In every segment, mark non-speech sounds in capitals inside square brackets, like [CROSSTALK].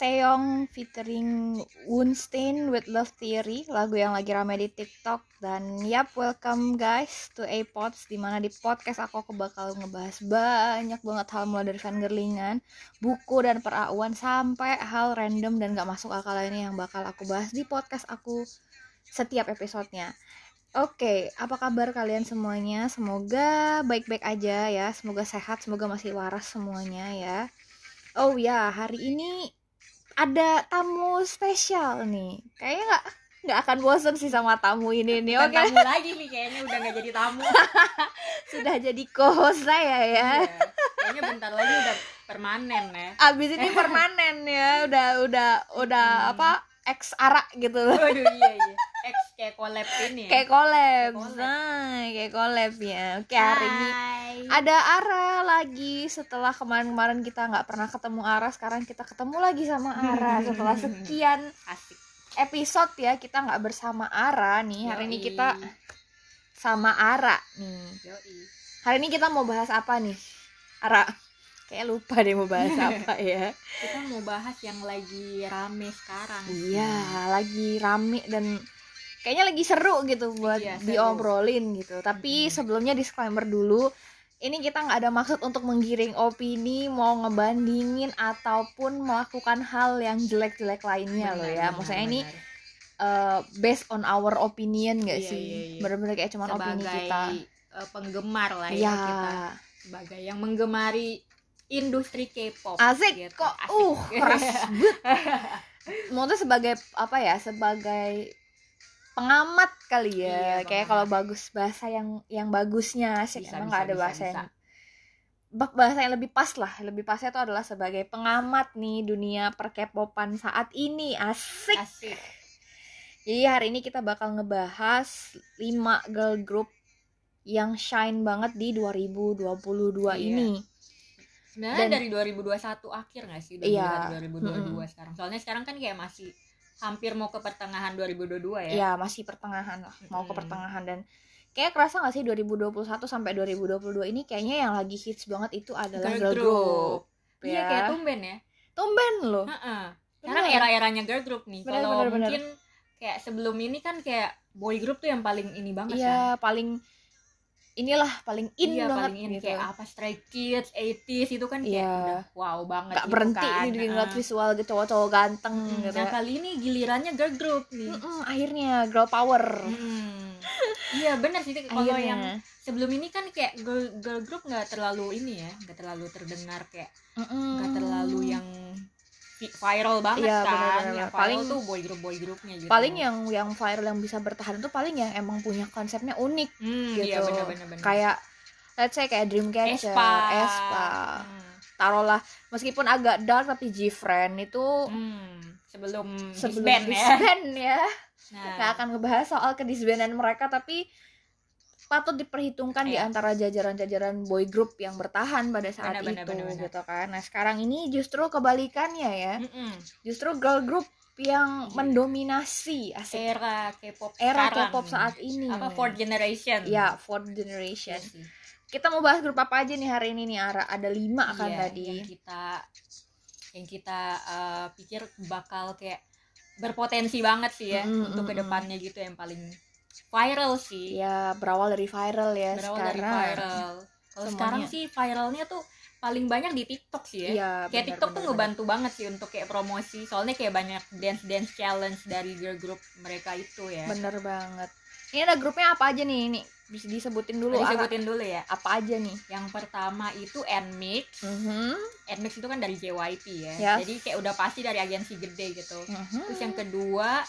Taeyong featuring Wunstein with Love Theory, lagu yang lagi ramai di TikTok. Dan yap, welcome guys to A-Pods, di mana di podcast aku, aku bakal ngebahas banyak banget hal mulai dari fangirlingan, buku dan perauan, sampai hal random dan gak masuk akal lainnya yang bakal aku bahas di podcast aku setiap episodenya. Oke, apa kabar kalian semuanya? Semoga baik-baik aja ya, semoga sehat, semoga masih waras semuanya ya. Oh ya, hari ini ada tamu spesial nih. Kayaknya nggak nggak akan bosen sih sama tamu ini nih. Oke, tamu lagi nih kayaknya udah nggak jadi tamu [LAUGHS] sudah jadi co-host saya ya. Iya. kayaknya bentar lagi udah permanen ya Abis ini [LAUGHS] permanen ya, udah udah udah Hmm. apa? Ex ara gitu waduh iya iya X kayak collab ini ya Kayak collab. Kayak collab. Nah, kayak collab ya. Oke, hari ini ada Ara lagi setelah kemarin-kemarin kita nggak pernah ketemu Ara sekarang kita ketemu lagi sama Ara [LAUGHS] setelah sekian asik episode ya kita nggak bersama Ara nih hari ini Yoi. kita sama Ara nih Yoi. hari ini kita mau bahas apa nih Ara kayak lupa deh mau bahas [LAUGHS] apa ya kita mau bahas yang lagi rame sekarang iya lagi rame dan kayaknya lagi seru gitu buat Iya, seru. diobrolin gitu tapi Mm-mm. sebelumnya disclaimer dulu ini kita nggak ada maksud untuk menggiring opini mau ngebandingin ataupun melakukan hal yang jelek-jelek lainnya loh ya Benar, maksudnya benar, ini benar. uh, based on our opinion gak Iya, sih iya, iya. bener-bener kayak cuman opini sebagai kita eh, penggemar lah ya Iya. kita sebagai yang menggemari industri K-pop asik gitu. kok Asik. uh keras banget [LAUGHS] sebagai apa ya sebagai pengamat kali ya Iya, kayak kalau bagus bahasa yang yang bagusnya sih emang nggak ada bisa, bahasa bisa. yang ba- bahasa yang lebih pas lah lebih pasnya itu adalah sebagai pengamat nih dunia perkepopan saat ini asik asik Jadi hari ini kita bakal ngebahas 5 girl group yang shine banget di 2022 Iya. ini. Sebenarnya Dan- dari 2021 akhir nggak sih? Iya. melihat 2022 sekarang. Soalnya sekarang kan kayak masih hampir mau ke pertengahan 2022 ya. Ya, masih pertengahan lah, mau ke Mm-mm. pertengahan dan kayak kerasa gak sih 2021 sampai 2022 ini kayaknya yang lagi hits banget itu adalah girl, group. Iya ya. kayak tumben ya. Tumben loh. Heeh. Sekarang Bener. era-eranya girl group nih. Bener, Kalau bener, bener. mungkin kayak sebelum ini kan kayak boy group tuh yang paling ini banget kan. Iya, paling inilah paling in iya, banget paling in gitu. kayak apa Stray Kids, 80s itu kan kayak Iya. udah wow banget Gak gitu berhenti kan. nih ngeliat Heeh. visual gitu cowok-cowok ganteng Mm, gitu. Nah kali ini gilirannya girl group nih. Mm-mm, akhirnya girl power. Mm. Iya benar sih kalau yang sebelum ini kan kayak girl, girl group nggak terlalu ini ya nggak terlalu terdengar kayak nggak terlalu yang viral banget Iya, kan benar-benar. yang viral Paling- tuh boy group boy groupnya gitu paling yang yang viral yang bisa bertahan itu paling yang emang punya konsepnya unik hmm, gitu iya benar-benar benar. kayak let's say kayak Dreamcatcher, Espa Espa. Hmm. taruhlah meskipun agak dark tapi G-Friend itu Hmm, sebelum, sebelum disband ya disband ya nah nggak akan ngebahas soal kedisbandan mereka tapi patut diperhitungkan di Iya. antara jajaran-jajaran boy group yang bertahan pada saat benar, itu benar, benar. gitu kan nah sekarang ini justru kebalikannya ya Mm-mm. justru girl group yang Iya. mendominasi asik era K-pop era K-pop saat ini apa fourth generation ya fourth Iya generation sih. kita mau bahas grup apa aja nih hari ini nih Ara ada lima kan Iya, tadi yang kita yang kita eh, pikir bakal kayak berpotensi banget sih ya Mm, untuk mm, ke depannya gitu yang paling viral sih. Ya berawal dari viral ya berawal sekarang dari viral. Kalau sekarang sih viralnya tuh paling banyak di TikTok sih ya. Iya, kayak benar, TikTok tuh benar, ngebantu banget sih untuk kayak promosi. Soalnya kayak banyak dance dance challenge dari girl group mereka itu ya. Bener banget. Ini ada grupnya apa aja nih? Ini bisa disebutin dulu. Tadi apa, sebutin dulu ya. apa aja nih? Yang pertama itu Nmix. Mhm, Nmix itu kan dari JYP ya. Yes. jadi kayak udah pasti dari agensi gede gitu. Mhm. terus yang kedua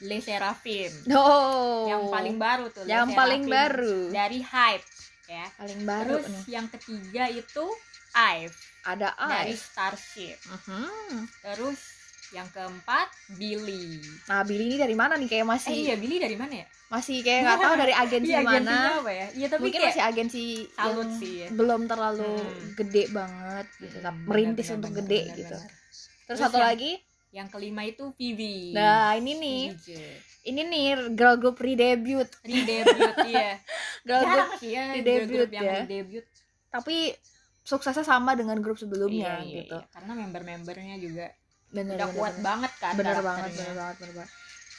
Le Sserafim oh. Yang paling baru tuh Le yang paling Sserafim baru. Dari Hype ya. Paling baru terus nih yang ketiga itu IVE. Ada dari Ice Starship. Mhm. terus yang keempat Billy. Nah Billy ini dari mana nih? Kayak masih eh iya Billy dari mana ya? masih kayak nggak tahu dari agensi [LAUGHS] Iya, mana. apa ya? Iya tapi mungkin kayak masih agensi yang sih. ya. belum terlalu Hmm. gede banget gitu. Hmm, tapi benar, merintis untuk benar, gede benar, gitu. terus, Terus satu yang- lagi yang kelima itu Vivi nah ini nih ini nih girl group redebut redebut [LAUGHS] iya girl group ya redebut girl group yang ya. redebut tapi suksesnya sama dengan grup sebelumnya Iya, iya, gitu iya. karena member-membernya juga bener udah bener, kuat bener. banget kan bener banget bener banget bener banget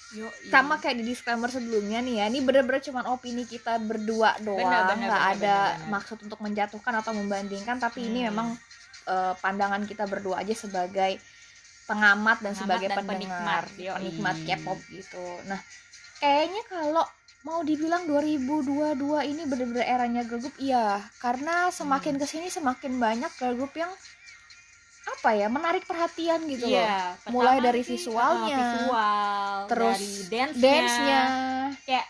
Yoi. sama kayak di disclaimer sebelumnya nih ya ini bener-bener cuman opini kita berdua doang Bener, bener, nggak bener, ada bener, bener. maksud untuk menjatuhkan atau membandingkan tapi ini Hmm. memang eh, pandangan kita berdua aja sebagai pengamat dan Pengamat sebagai dan pendengar penikmat, K-pop gitu. Nah kayaknya kalau mau dibilang 2022 ini bener-bener eranya girl group iya. Karena semakin Hmm. ke sini semakin banyak girl group yang apa ya menarik perhatian gitu loh. iya, Mulai pertama dari visualnya, visual terus dari dance dance-nya. Kayak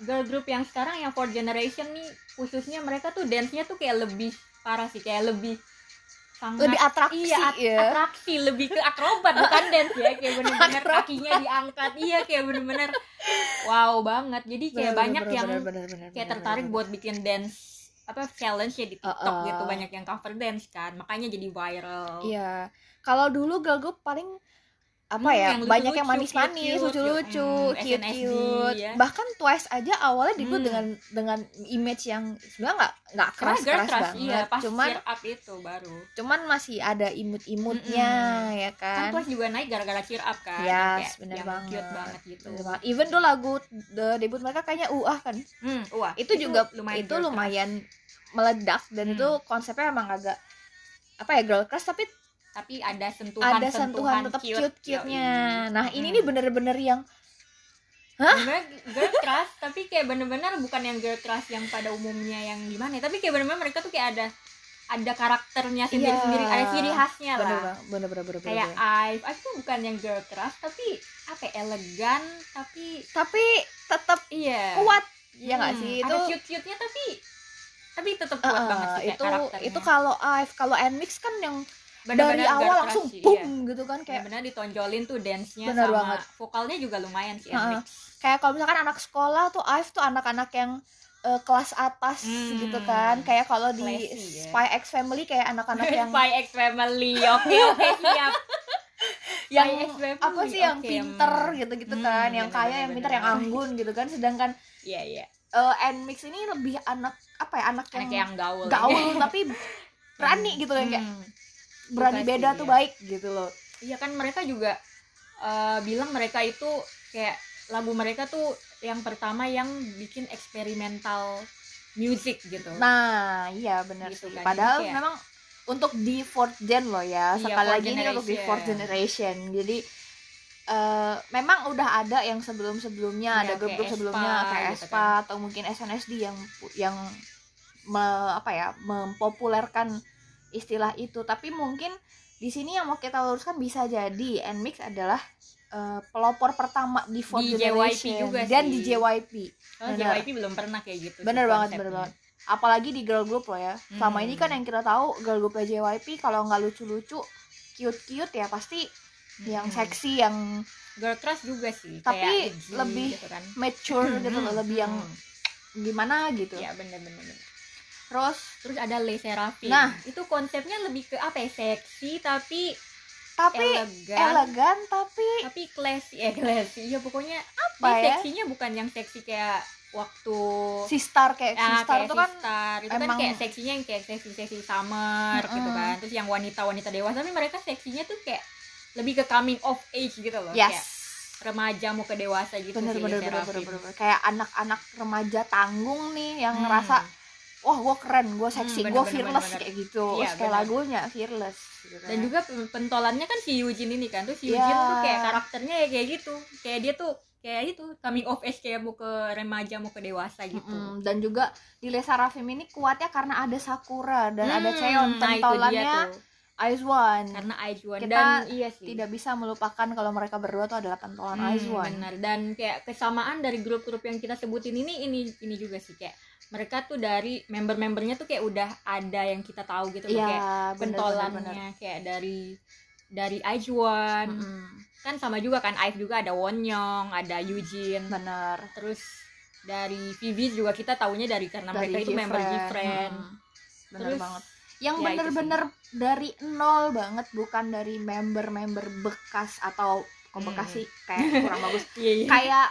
girl group yang sekarang yang fourth generation nih khususnya mereka tuh dance-nya tuh kayak lebih parah sih kayak lebih sangat lebih atraksi iya at- ya atraksi lebih ke akrobat bukan dance ya. Kayak [LAUGHS] bener-bener kakinya diangkat. Iya kayak bener-bener wow banget. Jadi kayak Bener, banyak bener, yang bener, bener, bener, kayak bener, tertarik bener. buat bikin dance apa challenge ya di TikTok Uh-uh. gitu. Banyak yang cover dance kan. Makanya jadi viral. Iya. Kalau dulu girl group paling apa Hmm, ya yang banyak yang manis-manis cute-cute, lucu-lucu hmm, cute SNSD, cute ya. bahkan Twice aja awalnya debut Hmm. dengan dengan image yang sebenarnya nggak nggak keras keras banget iya pas cuman up itu baru cuman masih ada imut-imutnya ya kan kan Twice juga naik gara-gara cheer up kan Yes, kayak bener yang banget. cute banget gitu Bener banget. even tuh lagu the debut mereka kayaknya uah kan hmm, wah itu, juga lumayan itu lumayan meledak dan Hmm. itu konsepnya emang agak apa ya girl crush tapi tapi ada sentuhan ada sentuhan tetap cute cute nya nah ini nih Hmm. bener-bener yang Bener, girl crush tapi kayak bener-bener bukan yang girl crush yang pada umumnya yang gimana ya, tapi kayak bener-bener mereka tuh kayak ada ada karakternya sendiri-sendiri Iya. ada ciri khasnya bener lah. banget bener bener bener, kayak bener. Ive. Ive tuh bukan yang girl crush tapi apa ya, elegan tapi tapi tetap iya. kuat. Ya nggak Hmm, sih? itu ada cute cute nya tapi tapi tetap kuat uh, banget sih itu karakternya. itu kalau Ive kalau Nmix kan yang Bener-bener dari awal langsung boom iya. gitu kan kayak benar ditonjolin tuh dance-nya Bener sama banget. vokalnya juga lumayan sih Heeh. Nmix. kayak kalau misalkan anak sekolah tuh Ive tuh anak-anak yang eh, kelas atas Hmm, gitu kan kayak kalau di classy ya. Spy X Family kayak anak-anak [LAUGHS] yang Spy X Family oke oke siap [LAUGHS] yang Spy apa sih yang oke, pinter hmm. gitu-gitu Hmm, kan yang bener, kaya bener, yang pinter bener. yang anggun gitu kan sedangkan iya iya eh Nmix ini lebih anak apa ya anak yang anak yang gaul gaul [LAUGHS] tapi berani gitu kan kayak Hmm. Berani beda tuh iya. baik. Gitu loh. Iya kan mereka juga eh, bilang mereka itu kayak lagu mereka tuh yang pertama yang bikin eksperimental music gitu. Nah iya benar Gitu sih. kan, padahal kayak- memang untuk di fourth gen loh ya. Iya, sekali lagi ini untuk di fourth generation. jadi eh, memang udah ada yang sebelum sebelumnya Iya, ada grup-grup kayak sebelumnya kayak gitu Espa atau mungkin SNSD yang yang me- apa ya mempopulerkan istilah itu tapi mungkin di sini yang mau kita luruskan bisa jadi Nmix adalah eh, pelopor pertama di fourth Di JYP juga dan sih. di JYP Bener. JYP belum pernah kayak gitu bener banget konsepnya. bener banget apalagi di girl group loh ya selama Hmm. ini kan yang kita tahu girl groupnya JYP kalau nggak lucu-lucu cute-cute ya pasti yang Hmm. seksi yang girl crush juga sih Tapi kayak lebih gitu kan mature gitu loh Hmm, lebih yang hmm. gimana gitu Iya bener bener bener. terus ada Le Sserafim. Nah. itu konsepnya lebih ke apa ya? Seksi tapi tapi elegan, elegan tapi tapi classy eh classy. Iya pokoknya apa ya seksinya bukan yang seksi kayak waktu si star kayak si Ah, star kayak tuh kan Sistar. itu kan emang- kayak seksinya yang kayak seksi seksi summer Mm-mm. gitu kan. Terus yang wanita wanita dewasa tapi mereka seksinya tuh kayak lebih ke coming of age gitu loh. yes Kayak remaja mau ke dewasa gitu bener sih bener bener, Seraphim. bener, bener. kayak anak-anak remaja tanggung nih yang Hmm. ngerasa wah gue keren gue seksi Hmm, gue fearless bener, bener. kayak gitu. Terus kayak lagunya fearless. Gitu dan juga pen- pentolannya kan si Eugene ini kan tuh si Iya. Eugene tuh kayak karakternya ya kayak gitu. Kayak dia tuh kayak itu coming of age kayak mau ke remaja mau ke dewasa gitu. Mm-mm. dan juga di Les Seraphim ini kuatnya karena ada Sakura dan ada Hmm, Cheon. nah pentolannya tuh. Aizwan karena Aizwan Kita dan iya sih. tidak bisa melupakan kalau mereka berdua tuh adalah pentolan Hmm, Aizwan benar dan kayak kesamaan dari grup-grup yang kita sebutin ini ini ini juga sih kayak mereka tuh dari member-membernya tuh kayak udah ada yang kita tahu gitu loh, iya kayak bener, pentolannya bener, bener. kayak dari dari Aizwan Mm-mm. kan sama juga kan Ive juga ada Wonyong ada Eugene. Bener terus dari Vivi juga kita taunya dari karena Dari mereka itu member Gfriend. Bener Terus, banget. yang ya itu bener-bener dari nol banget bukan dari member-member bekas atau kok Hmm. bekas sih kayak kurang [LAUGHS] bagus. Iya iya. Kayak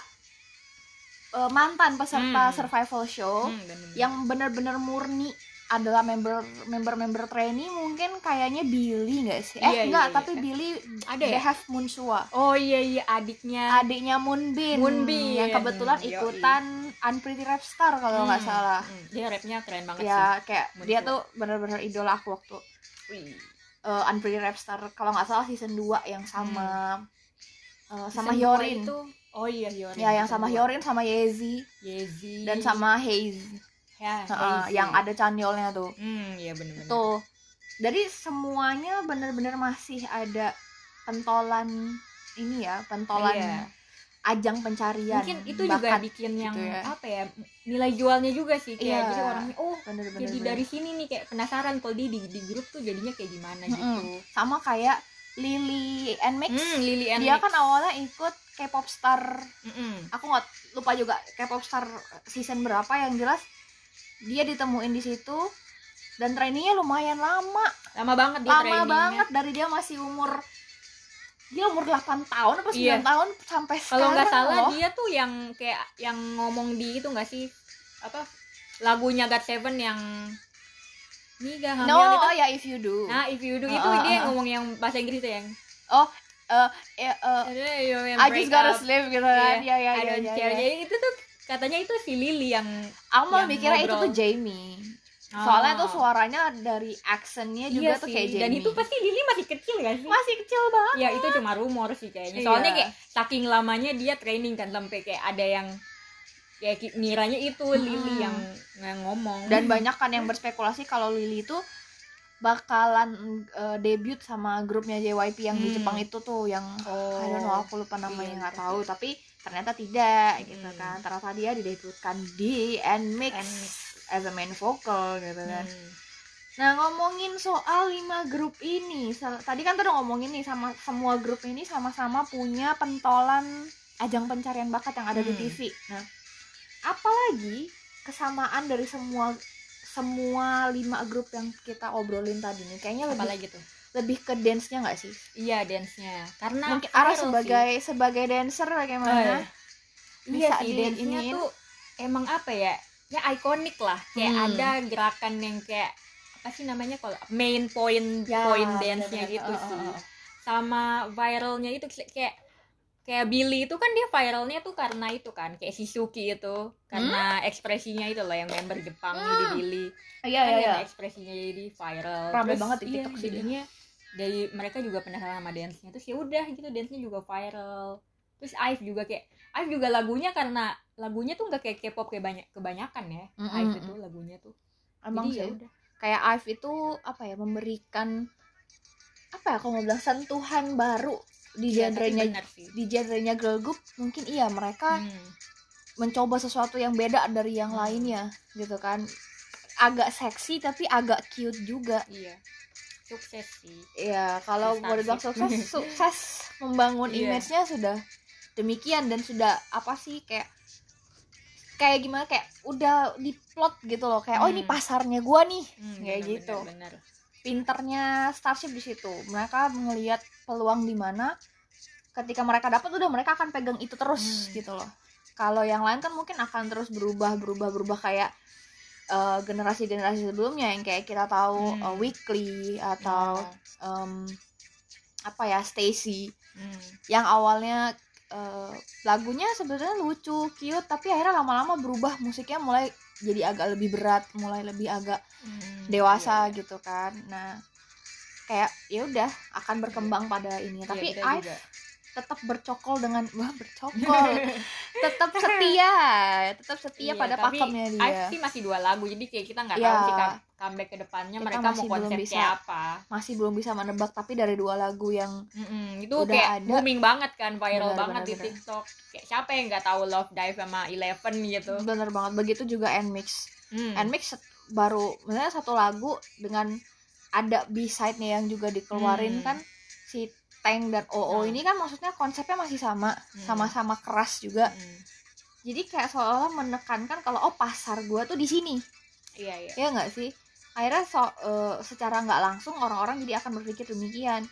eh, mantan peserta Hmm. survival show Hmm, bener-bener. yang bener-bener murni adalah member member member trainee mungkin kayaknya Billy nggak sih? Eh Iya, enggak, iya, tapi iya. Billy Ada ya? have Munsua. oh iya iya adiknya Adiknya Moonbin, Moonbin, yang kebetulan yoi. ikutan Unpretty Rap Star kalau nggak Hmm, salah. hmm, dia rapnya keren banget sih Ya kayak Moonsua. dia tuh bener-bener idola aku waktu Wih. uh, Unpretty Rap Star kalau nggak salah season 2 yang sama uh, sama Season Hyorin. itu oh iya Hyorin Ya yang sama. Hyorin sama Yezi Yezi dan sama Haze. ya, Hazy. yang ada Chanyeolnya tuh. hmm iya bener-bener Tuh. Jadi semuanya bener-bener masih ada pentolan ini ya, pentolan Iya. ajang pencarian. mungkin itu juga bikin yang gitu ya. apa ya nilai jualnya juga sih kayak Iya. jadi orangnya oh bener-bener. jadi dari sini nih kayak penasaran kalau di, di grup tuh jadinya kayak gimana gitu Mm-mm. sama kayak Lily and Mix. hmm, Lily and Dia Mix. kan awalnya ikut K-pop star. Mm-mm. Aku nggak lupa juga K-pop star season berapa yang jelas dia ditemuin di situ dan trainingnya lumayan lama. lama banget dia lama banget dari dia masih umur dia umur 8 tahun apa 9 Iya. tahun sampai sekarang kalau nggak salah loh. dia tuh yang kayak yang ngomong di itu nggak sih apa lagunya God Seven yang gak hamil no itu oh ya if you do. Nah if you do Ah, itu ah, dia ah. ngomong yang bahasa Inggris tuh yang Eh, eh, eh, I I just gotta sleep gitu kan. Ya ya I ya, don't ya, care ya. Jadi itu tuh katanya itu si Lily yang aku malah yang mikirnya itu tuh Jamie. Soalnya Oh. tuh suaranya dari accentnya juga Iya tuh sih, kayak Jamie. dan itu pasti Lily masih kecil gak sih? Masih kecil banget. Ya itu cuma rumor sih kayaknya. Soalnya Iya. kayak saking lamanya dia training kan sampai kayak ada yang ki- ngiranya itu Lily yang, yang ngomong dan banyak kan yang berspekulasi kalau Lily itu bakalan eh, debut sama grupnya JYP yang di Hmm. Jepang itu tuh yang oh I don't know aku lupa namanya Iya, nggak iya, tahu iya. tapi ternyata tidak gitu Hmm. kan ternyata dia didebutkan di Nmix Nmix. as a main vocal gitu kan Hmm. nah ngomongin soal lima grup ini tadi kan tuh udah ngomongin nih sama semua grup ini sama-sama punya pentolan ajang pencarian bakat yang ada di Hmm. TV nah apalagi kesamaan dari semua semua lima grup yang kita obrolin tadi nih kayaknya lebih apalagi tuh lebih ke dance-nya nggak sih iya dance-nya karena mungkin Ara sebagai sebagai dancer sih. bagaimana Oh, iya bisa sih di- dance-nya iniin? tuh emang apa ya ya ikonik lah kayak Hmm. ada gerakan yang kayak apa sih namanya kalau main point Ya, point dance-nya bener-bener. gitu Oh, oh, sih oh. sama viralnya itu kayak kayak Billy itu kan dia viralnya tuh karena itu kan kayak si Suki itu karena ekspresinya itu loh yang member Jepang jadi Hmm. Billy. Iya kan iya iya. ekspresinya jadi viral. Terus, banget di iya, TikTok dia. jadinya dari mereka juga penasaran sama dance-nya. Terus ya udah gitu dance-nya juga viral. Terus Ive juga kayak Ive juga lagunya karena lagunya tuh nggak kayak K-pop kayak banyak kebanyakan ya. Mm-mm, Ive mm-mm. itu lagunya tuh. Emang jadi ya sih. udah. Kayak Ive itu apa ya memberikan apa ya kalau mau bilang sentuhan baru di Iya, tapi genrenya di genrenya girl group mungkin iya mereka Hmm. mencoba sesuatu yang beda dari yang Hmm. lainnya gitu kan agak seksi tapi agak cute juga iya sukses sih ya kalau mau dibilang sukses [LAUGHS] sukses membangun Iya. image-nya sudah demikian dan sudah apa sih kayak kayak gimana kayak udah diplot gitu loh kayak oh ini Hmm. pasarnya gua nih Hmm, Kayak bener, gitu. bener, bener. Pinternya Starship di situ mereka melihat peluang di mana ketika mereka dapat udah mereka akan pegang itu terus Hmm. gitu loh kalau yang lain kan mungkin akan terus berubah berubah berubah kayak eh, generasi-generasi sebelumnya yang kayak kita tahu Hmm. eh, Weekly atau Ya. em, apa ya Stacy Hmm. yang awalnya eh, lagunya sebenarnya lucu cute tapi akhirnya lama-lama berubah musiknya mulai jadi agak lebih berat mulai lebih agak Hmm, dewasa iya, gitu kan nah kayak ya udah akan berkembang pada ini iya. tapi Iya, I juga. tetap bercokol dengan wah bercokol [LAUGHS] tetap setia tetap setia Iya, pada pakemnya dia Ive sih masih dua lagu jadi kayak kita nggak Iya. tahu sih comeback ke depannya mereka masih mau belum konsep bisa. kayak apa masih belum bisa menebak tapi dari dua lagu yang Mm-mm, itu Udah kayak ada. booming banget kan viral Bener, banget bener, di bener. TikTok kayak siapa yang nggak tahu Love Dive sama Eleven gitu bener banget begitu juga Nmix Hmm. Nmix baru misalnya satu lagu dengan ada B-side-nya yang juga dikeluarin Hmm. kan si Tank dan OO Hmm. ini kan maksudnya konsepnya masih sama Hmm. sama-sama keras juga Mm. jadi kayak seolah-olah menekankan kalau oh pasar gua tuh di sini iya iya ya nggak sih akhirnya so, eh, secara nggak langsung orang-orang jadi akan berpikir demikian.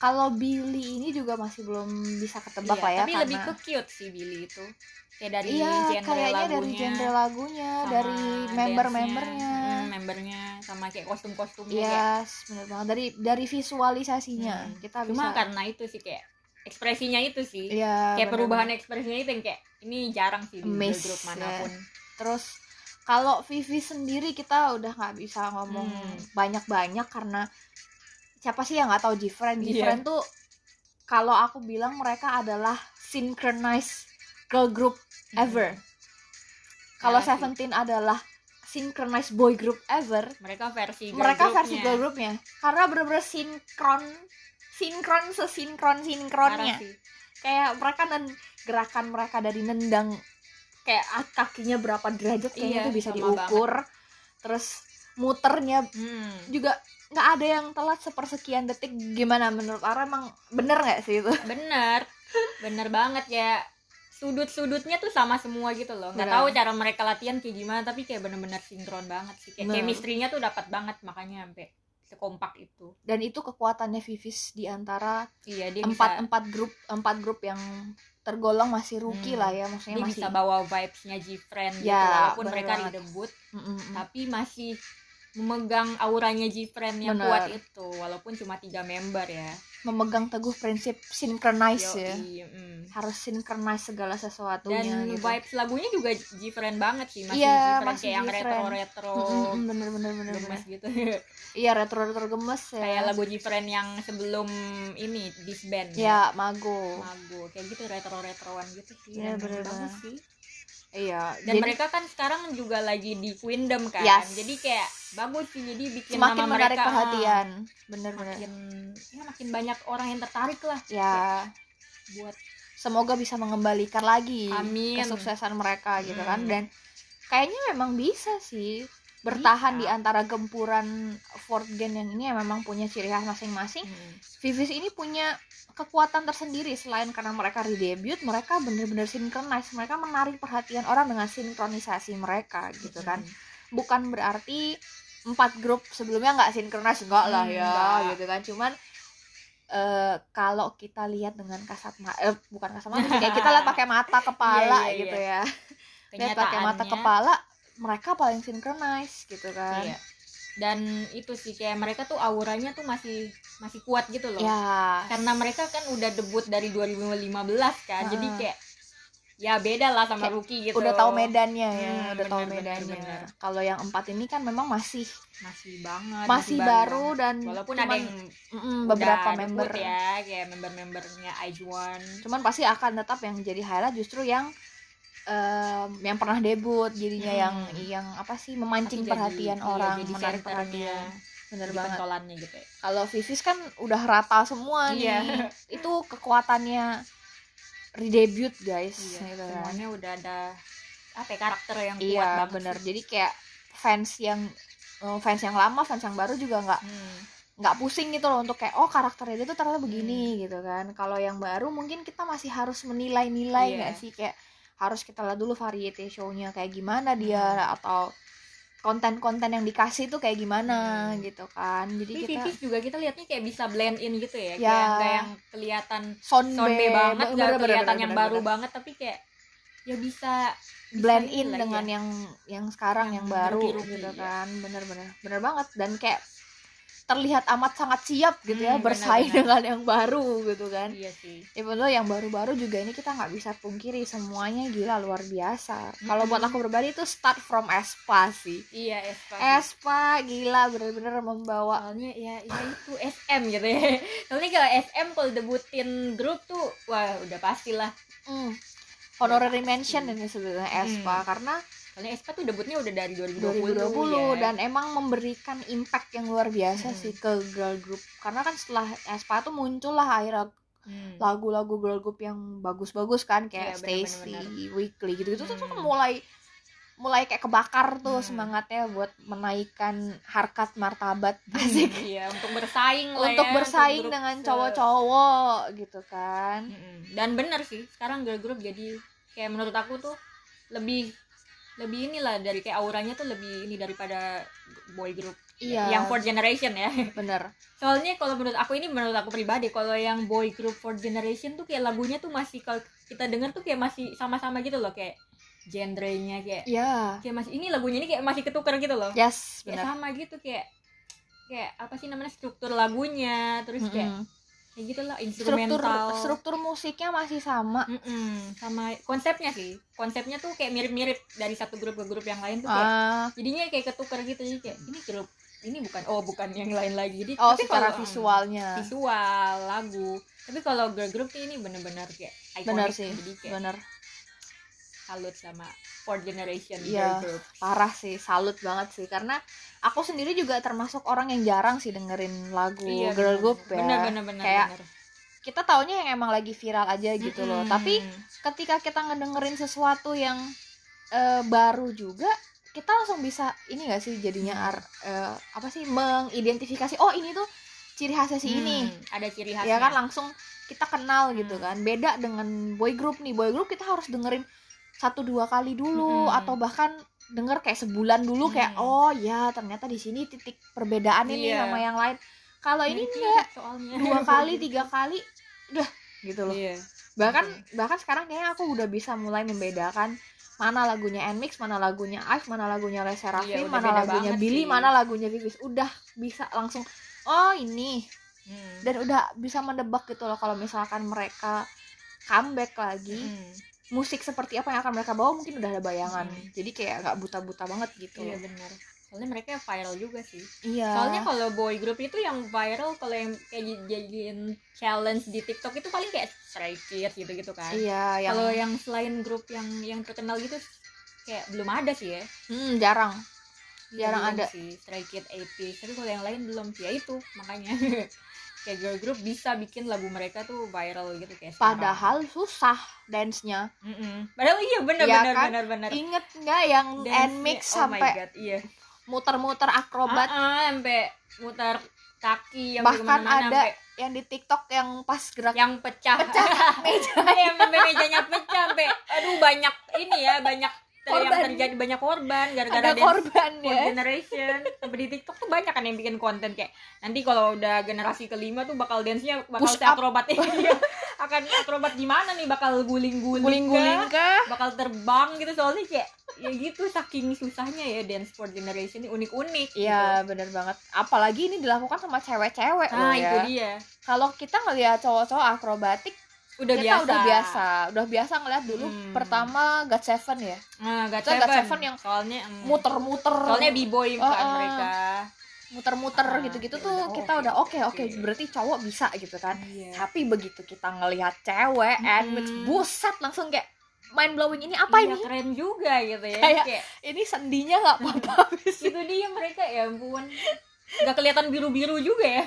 Kalau Billy ini juga masih belum bisa ketebak Iya, lah ya tapi karena lebih ke cute sih Billy itu. Kayak dari iya genre kayaknya lagunya. dari genre lagunya dari member-membernya. Dance-nya, mm, membernya. Sama kayak kostum-kostumnya kayak yes bener banget. Dari dari visualisasinya Hmm. kita cuma bisa karena itu sih kayak ekspresinya itu sih. Iya, kayak bener perubahan ekspresinya itu yang kayak ini jarang sih di Miss, group ya. mana pun. Terus kalau Vivi sendiri kita udah nggak bisa ngomong Hmm. banyak-banyak karena siapa sih yang nggak tahu Jifren Iya. Jifren tuh kalau aku bilang mereka adalah synchronized girl group ever kalau Parah sih. Seventeen adalah synchronized boy group ever mereka versi girl mereka groupnya. versi girl groupnya karena bener-bener sinkron sinkron sesinkron sinkronnya kayak mereka nen gerakan mereka dari nendang kayak ah, kakinya berapa derajat kayaknya Iya, itu bisa diukur. Terus muternya Hmm. juga nggak ada yang telat sepersekian detik. Gimana? Menurut Ara emang bener nggak sih itu? [LAUGHS] Bener. Bener banget ya. Sudut-sudutnya tuh sama semua gitu loh. Nggak tahu cara mereka latihan kayak gimana tapi kayak bener-bener sinkron banget sih. Kayak Bener. chemistry-nya tuh dapat banget makanya sampai sekompak itu. Dan itu kekuatannya Vivis di antara iya dia empat bisa empat grup empat grup yang tergolong masih rookie Hmm. lah ya maksudnya dia masih bisa bawa vibes-nya G-Friend gitu Ya, walaupun bener mereka banget. debut Mm, mm, tapi masih memegang auranya G-Friend yang Bener. kuat itu walaupun cuma tiga member ya memegang teguh prinsip synchronize ya Yoi, mm. harus synchronize segala dan sesuatunya gitu. vibes lagunya juga G-Friend banget sih masih Iya, G-Friend masih kayak yang G-Friend. retro-retro Mm, mm, mm, bener bener bener bener. gemes gitu [LAUGHS] iya retro retro gemes ya kayak lagu G-Friend yang sebelum ini disband ya mago Mago kayak gitu retro-retroan gitu sih Iya, Dan bener bagus banget. sih iya dan jadi mereka kan sekarang juga lagi di Queendom kan Yes. jadi kayak bagus sih jadi bikin semakin nama menarik mereka perhatian bener bener makin ya makin banyak orang yang tertarik lah ya buat semoga bisa mengembalikan lagi Amin. kesuksesan mereka gitu kan Hmm. dan kayaknya memang bisa sih bertahan Bisa. di antara gempuran Fort Gen yang ini yang memang punya ciri khas masing-masing Hmm. Vivis ini punya kekuatan tersendiri selain karena mereka redebut mereka bener-bener synchronize mereka menarik perhatian orang dengan sinkronisasi mereka gitu kan Hmm. bukan berarti empat grup sebelumnya nggak sinkronis enggak lah Hmm, ya enggak. gitu kan cuman eh kalau kita lihat dengan kasat mata eh, bukan kasat mata kayak kita lihat pakai mata kepala [LAUGHS] Iya, iya, gitu ya [LAUGHS] lihat pakai mata kepala mereka paling sinkronis gitu kan. Iya. dan itu sih kayak mereka tuh auranya tuh masih masih kuat gitu loh. Ya karena mereka kan udah debut dari 2015 kan jadi Heeh. kayak ya beda lah sama Kayak rookie gitu udah tahu medannya ya Hmm, udah tahu bener, medannya. kalau yang empat ini kan memang masih masih banget masih baru dan walaupun cuman, ada yang mm-mm, beberapa member. ya kayak member-membernya Aijuan cuman pasti akan tetap yang jadi highlight justru yang em, yang pernah debut jadinya Hmm. yang yang apa sih memancing jadi- perhatian iya, orang jadi menarik perhatian bener banget pentolannya gitu ya. kalau Vivis kan udah rata semua Iya. nih [LAUGHS] itu kekuatannya redebut guys Iya, gitu kan. semuanya udah ada apa ya, karakter yang kuat iya banget bener sih. jadi kayak fans yang eh, fans yang lama fans yang baru juga nggak Hmm. nggak pusing gitu loh untuk kayak oh karakternya dia tuh ternyata begini Hmm. gitu kan kalau yang baru mungkin kita masih harus menilai-nilai Iya. nggak sih kayak harus kita lihat dulu variety show-nya kayak gimana dia Hmm. atau konten-konten yang dikasih tuh kayak gimana Hmm. gitu kan jadi Tapi kita Vivis juga kita lihatnya kayak bisa blend in gitu ya, Ya. kayak nggak yang kelihatan sonbe, sonbe banget, bener, nggak bener, kelihatan bener, yang bener, baru bener. banget, tapi kayak ya bisa bisa blend ini in lah, dengan iya. yang yang sekarang yang, Yang baru gitu ya. kan bener-bener bener banget dan kayak terlihat amat sangat siap gitu ya Hmm, bersaing benar-benar. dengan yang baru gitu kan iya sih even though yang baru-baru juga ini kita nggak bisa pungkiri semuanya gila luar biasa kalau buat Mm-mm. aku pribadi itu start from Espa sih iya Espa. Espa gila bener-bener membawa soalnya ya, ya itu SM gitu ya [LAUGHS] soalnya kalau SM kalau debutin grup tuh wah udah pastilah mm, honorary mention ini sebenarnya Espa Hmm. karena soalnya Espa tuh debutnya udah dari 2020, 2020 ya. dan emang memberikan impact yang luar biasa Mm. sih ke girl group karena kan setelah Espa tuh muncul lah akhirnya Hmm. lagu-lagu girl group yang bagus-bagus kan kayak Iya, Stacy. Weekly gitu-gitu tuh, tuh Hmm. mulai mulai kayak kebakar tuh Hmm. semangatnya buat menaikkan harkat martabat asik iya untuk bersaing lah untuk ya, bersaing grup dengan se- cowok-cowok gitu kan Mm-mm. dan bener sih sekarang girl group jadi kayak menurut aku tuh lebih lebih inilah dari kayak auranya tuh lebih ini daripada boy group. Iya. Yang fourth generation ya. Bener. Soalnya kalau menurut aku ini menurut aku pribadi kalau yang boy group fourth generation tuh kayak lagunya tuh masih kalau kita denger tuh kayak masih sama-sama gitu loh kayak genrenya kayak iya. kayak masih ini lagunya ini kayak masih ketukar gitu loh. Yes kayak bener. sama gitu kayak kayak apa sih namanya struktur lagunya terus kayak Mm-mm. Kayak gitu lah struktur instrumental struktur musiknya masih sama. Mm-mm, sama konsepnya sih. Konsepnya tuh kayak mirip-mirip dari satu grup ke grup yang lain tuh kayak ah. jadinya kayak ketukar gitu. Jadi kayak ini grup ini bukan oh bukan yang lain lagi. Jadi oh tapi secara kalau, mm, visualnya. visual lagu. Tapi kalau girl group ini bener-bener kayak bener iconic sih jadi kayak bener salut sama fourth generation Iya. girl group parah sih salut banget sih karena aku sendiri juga termasuk orang yang jarang sih dengerin lagu Iya, girl bener, group bener. ya bener bener bener Kayak bener. kita taunya yang emang lagi viral aja gitu loh Mm-mm. tapi ketika kita ngedengerin sesuatu yang eh, baru juga kita langsung bisa ini gak sih jadinya ar- eh, apa sih mengidentifikasi oh ini tuh ciri khasnya si ini Hmm, ada ciri khasnya ya kan langsung kita kenal gitu Hmm. kan beda dengan boy group nih boy group kita harus dengerin satu dua kali dulu Mm-mm. atau bahkan denger kayak sebulan dulu kayak Hmm. oh ya ternyata di sini titik perbedaan ini Iya. sama yang lain kalau ini Mirip-mirip enggak soalnya dua [LAUGHS] kali tiga kali udah gitu loh iya bahkan Hmm. bahkan sekarang kayaknya aku udah bisa mulai membedakan mana lagunya Nmix, mana lagunya Ive, mana lagunya Les Seraphim, Iya, mana lagunya Billy, sih. mana lagunya Vivis. Udah bisa langsung oh ini Hmm. dan udah bisa mendebak gitu loh kalau misalkan mereka comeback lagi Hmm. Musik seperti apa yang akan mereka bawa mungkin udah ada bayangan. Hmm. jadi kayak nggak buta-buta banget gitu. Iya benar soalnya mereka viral juga sih. Iya. Soalnya kalau boy group itu yang viral kalau yang kayak jadiin challenge di TikTok itu paling kayak Stray Kids gitu-gitu kan. Iya yang kalau yang selain grup yang yang terkenal gitu kayak belum ada sih ya. Hmm, jarang. Iya, Jarang belum ada. sih. Stray Kids 80 tapi kalau yang lain belum sih. Ya itu makanya [LAUGHS] kayak girl group bisa bikin lagu mereka tuh viral gitu kayak sekarang. padahal susah dance-nya Mm-mm. padahal iya benar Iya benar kan? benar benar inget nggak yang Dance-nya, Nmix oh sampai God, iya muter-muter akrobat Ah, ah, sampai mutar kaki yang Bahkan ada sampai yang di TikTok yang pas gerak yang pecah [LAUGHS] [LAUGHS] meja Iya, sampai mejanya pecah sampai aduh banyak ini ya banyak ter- yang Korban. terjadi banyak korban gara-gara ada korban ya. Generation. Sampai di TikTok tuh banyak kan yang bikin konten kayak nanti kalau udah generasi kelima tuh bakal dance-nya bakal Push akrobat [LAUGHS] iya. akan akrobat gimana nih? Bakal guling-guling guling-guling kah? bakal terbang gitu. Soalnya kayak ya gitu saking susahnya ya dance fourth generation ini unik-unik Iya gitu. bener banget. Apalagi ini dilakukan sama cewek-cewek loh nah ya. itu dia. Kalau kita ngeliat cowok-cowok akrobatik udah Kita biasa udah biasa Udah biasa ngeliat dulu Hmm. Pertama God Seven ya nah God Itu God Seven. Seven yang soalnya mm, Muter-muter soalnya b-boy kan oh. mereka Muter-muter Ah, gitu-gitu ya tuh udah, Kita oke, udah oke oke oke. Berarti cowok bisa gitu kan iya. Tapi begitu kita ngelihat cewek Hmm. And mix buset langsung kayak Mind blowing ini apa Iya, ini? keren juga gitu ya Kayak- kayak Ini sendinya gak apa-apa [LAUGHS] itu dia mereka ya ampun nggak kelihatan biru-biru juga ya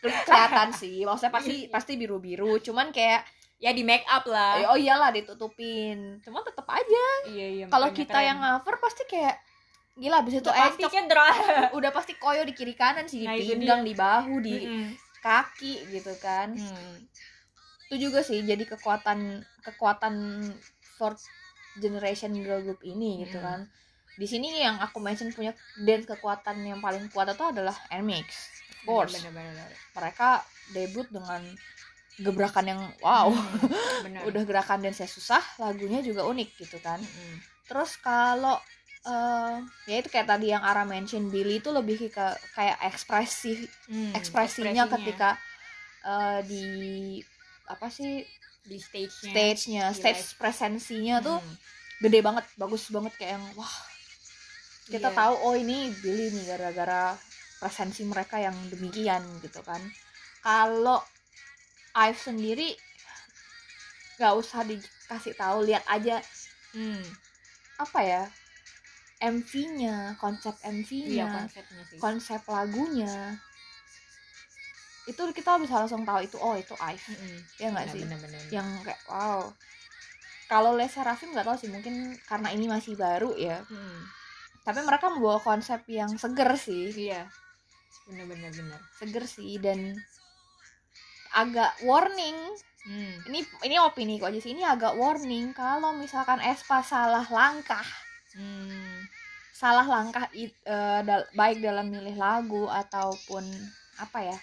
kelihatan sih. Maksudnya pasti pasti biru biru cuman kayak ya di make up lah. Oh iyalah ditutupin. Cuman tetap aja. Iya iya kalau kita keren. yang cover pasti kayak gila abis itu Udah pasti cedera [LAUGHS] udah pasti koyo di kiri kanan sih di Nah, pinggang di bahu di Mm-mm. kaki gitu kan. Hmm. itu juga sih jadi kekuatan kekuatan fourth generation girl group ini gitu Hmm. kan. Di sini yang aku mention punya dance kekuatan yang paling kuat itu adalah Nmix course bener-bener mereka debut dengan gebrakan yang wow Hmm, bener [LAUGHS] udah gerakan dance susah lagunya juga unik gitu kan Mm-mm. terus kalau eh ya itu kayak tadi yang Ara mention Billy itu lebih ke kayak ekspresi Hmm, ekspresinya ekspresinya ketika eh, di apa sih di stage-nya stage-nya stage live. presensinya tuh Hmm. gede banget bagus banget kayak yang wah kita Iya. tahu oh ini Billy nih gara-gara presensi mereka yang demikian gitu kan kalau Ive sendiri nggak usah dikasih tahu lihat aja Hmm. apa ya MV-nya konsep iya MV-nya sih konsep lagunya itu kita bisa langsung tahu itu oh itu Ive Mm-mm. ya nggak sih Bener-bener. yang kayak wow kalau Les Serafim nggak tahu sih mungkin karena ini masih baru ya Hmm. tapi mereka membawa konsep yang seger sih iya bener-bener bener seger sih dan agak warning hmm. ini ini opini kok aja sih ini agak warning kalau misalkan Espa salah langkah Hmm. salah langkah it- eh, dal- baik dalam milih lagu ataupun apa ya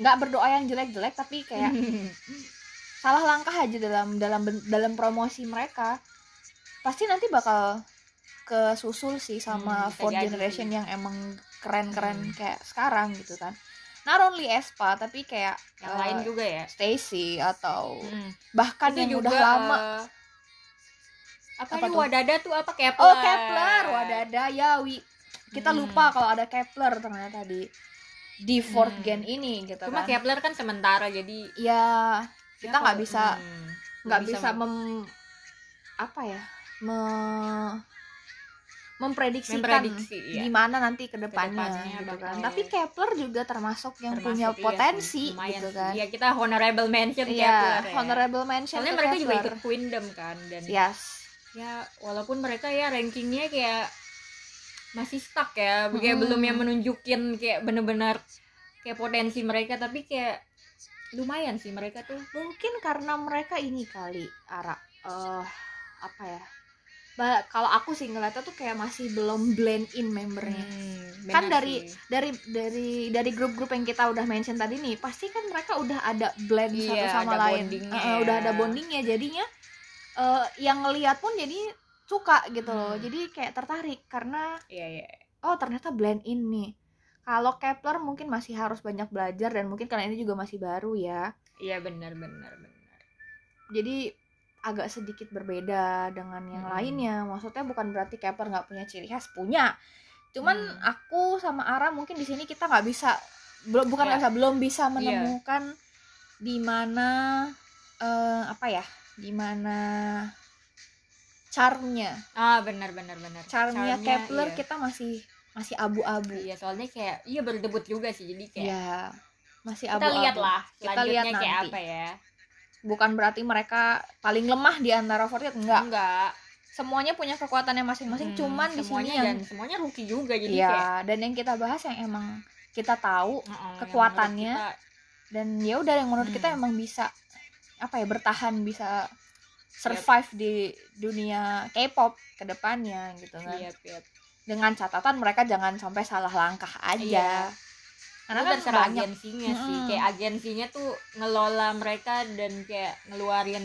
nggak berdoa yang jelek-jelek tapi kayak [LAUGHS] salah langkah aja dalam dalam dalam promosi mereka pasti nanti bakal kesusul sih sama Hmm, bisa fourth generation yang emang keren-keren Hmm. kayak sekarang gitu kan not only Espa tapi kayak yang eh, lain juga ya Stacy atau Hmm. bahkan Itu yang juga, udah lama eh, apa, Apa tuh? wadada tuh apa Kepler oh Kepler wadada ya wi kita Hmm. lupa kalau ada Kepler ternyata di di fourth Hmm. gen ini gitu cuma kan Kepler kan sementara jadi ya kita ya nggak kalau- bisa hmm, nggak bisa mem apa ya me memprediksikan Memprediksi, iya. gimana nanti ke depannya, Ke depannya gitu kan tapi Kepler juga termasuk yang termasuk punya iya potensi lumayan gitu kan Iya kita honorable mention Iya, Kepler ya. honorable mention Soalnya mereka juga Kepler. ikut Queendom kan dan yes ya walaupun mereka ya rankingnya kayak masih stuck ya, kayak Mm-mm. belum yang menunjukin kayak bener-bener kayak potensi mereka tapi kayak lumayan sih mereka tuh. mungkin karena mereka ini kali Ara eh apa ya Kalau aku sih ngeliatnya tuh kayak masih belum blend in membernya Hmm, kan dari sih. dari dari dari grup-grup yang kita udah mention tadi nih pasti kan mereka udah ada blend satu Iya, sama ada lain Eh, eh, udah ada bondingnya jadinya eh, yang ngeliat pun jadi suka gitu loh Hmm. jadi kayak tertarik karena Iya iya. oh ternyata blend in nih kalau Kepler mungkin masih harus banyak belajar dan mungkin kalian ini juga masih baru ya Iya benar benar benar. jadi agak sedikit berbeda dengan yang Mm-mm. lainnya maksudnya bukan berarti Kepler nggak punya ciri khas punya cuman Hmm. aku sama Ara mungkin di sini kita nggak bisa belum bukan nggak bisa belum bisa Iya. menemukan di mana eh, apa ya di mana charmnya Ah benar benar benar. charmnya Kepler iya. kita masih masih abu-abu Iya soalnya kayak iya baru debut juga sih jadi kayak ya masih kita abu-abu lihat lah Kita lihat kayak nanti. apa ya. Bukan berarti mereka paling lemah di antara Fortnite enggak Enggak. semuanya punya kekuatannya masing-masing Hmm, cuman di sini yang dan semuanya rookie juga jadi Iya, kayak dan yang kita bahas yang emang kita tahu uh-uh, yang kekuatannya menurut dan ya udah yang menurut kita Hmm. emang bisa apa ya bertahan bisa survive di dunia K-pop ke depannya gitu kita, kan. Iya, yep. Dengan catatan mereka jangan sampai salah langkah aja. Iya. Karena kan terserah banyak agensinya sih Mm-mm. kayak agensinya tuh ngelola mereka dan kayak ngeluarin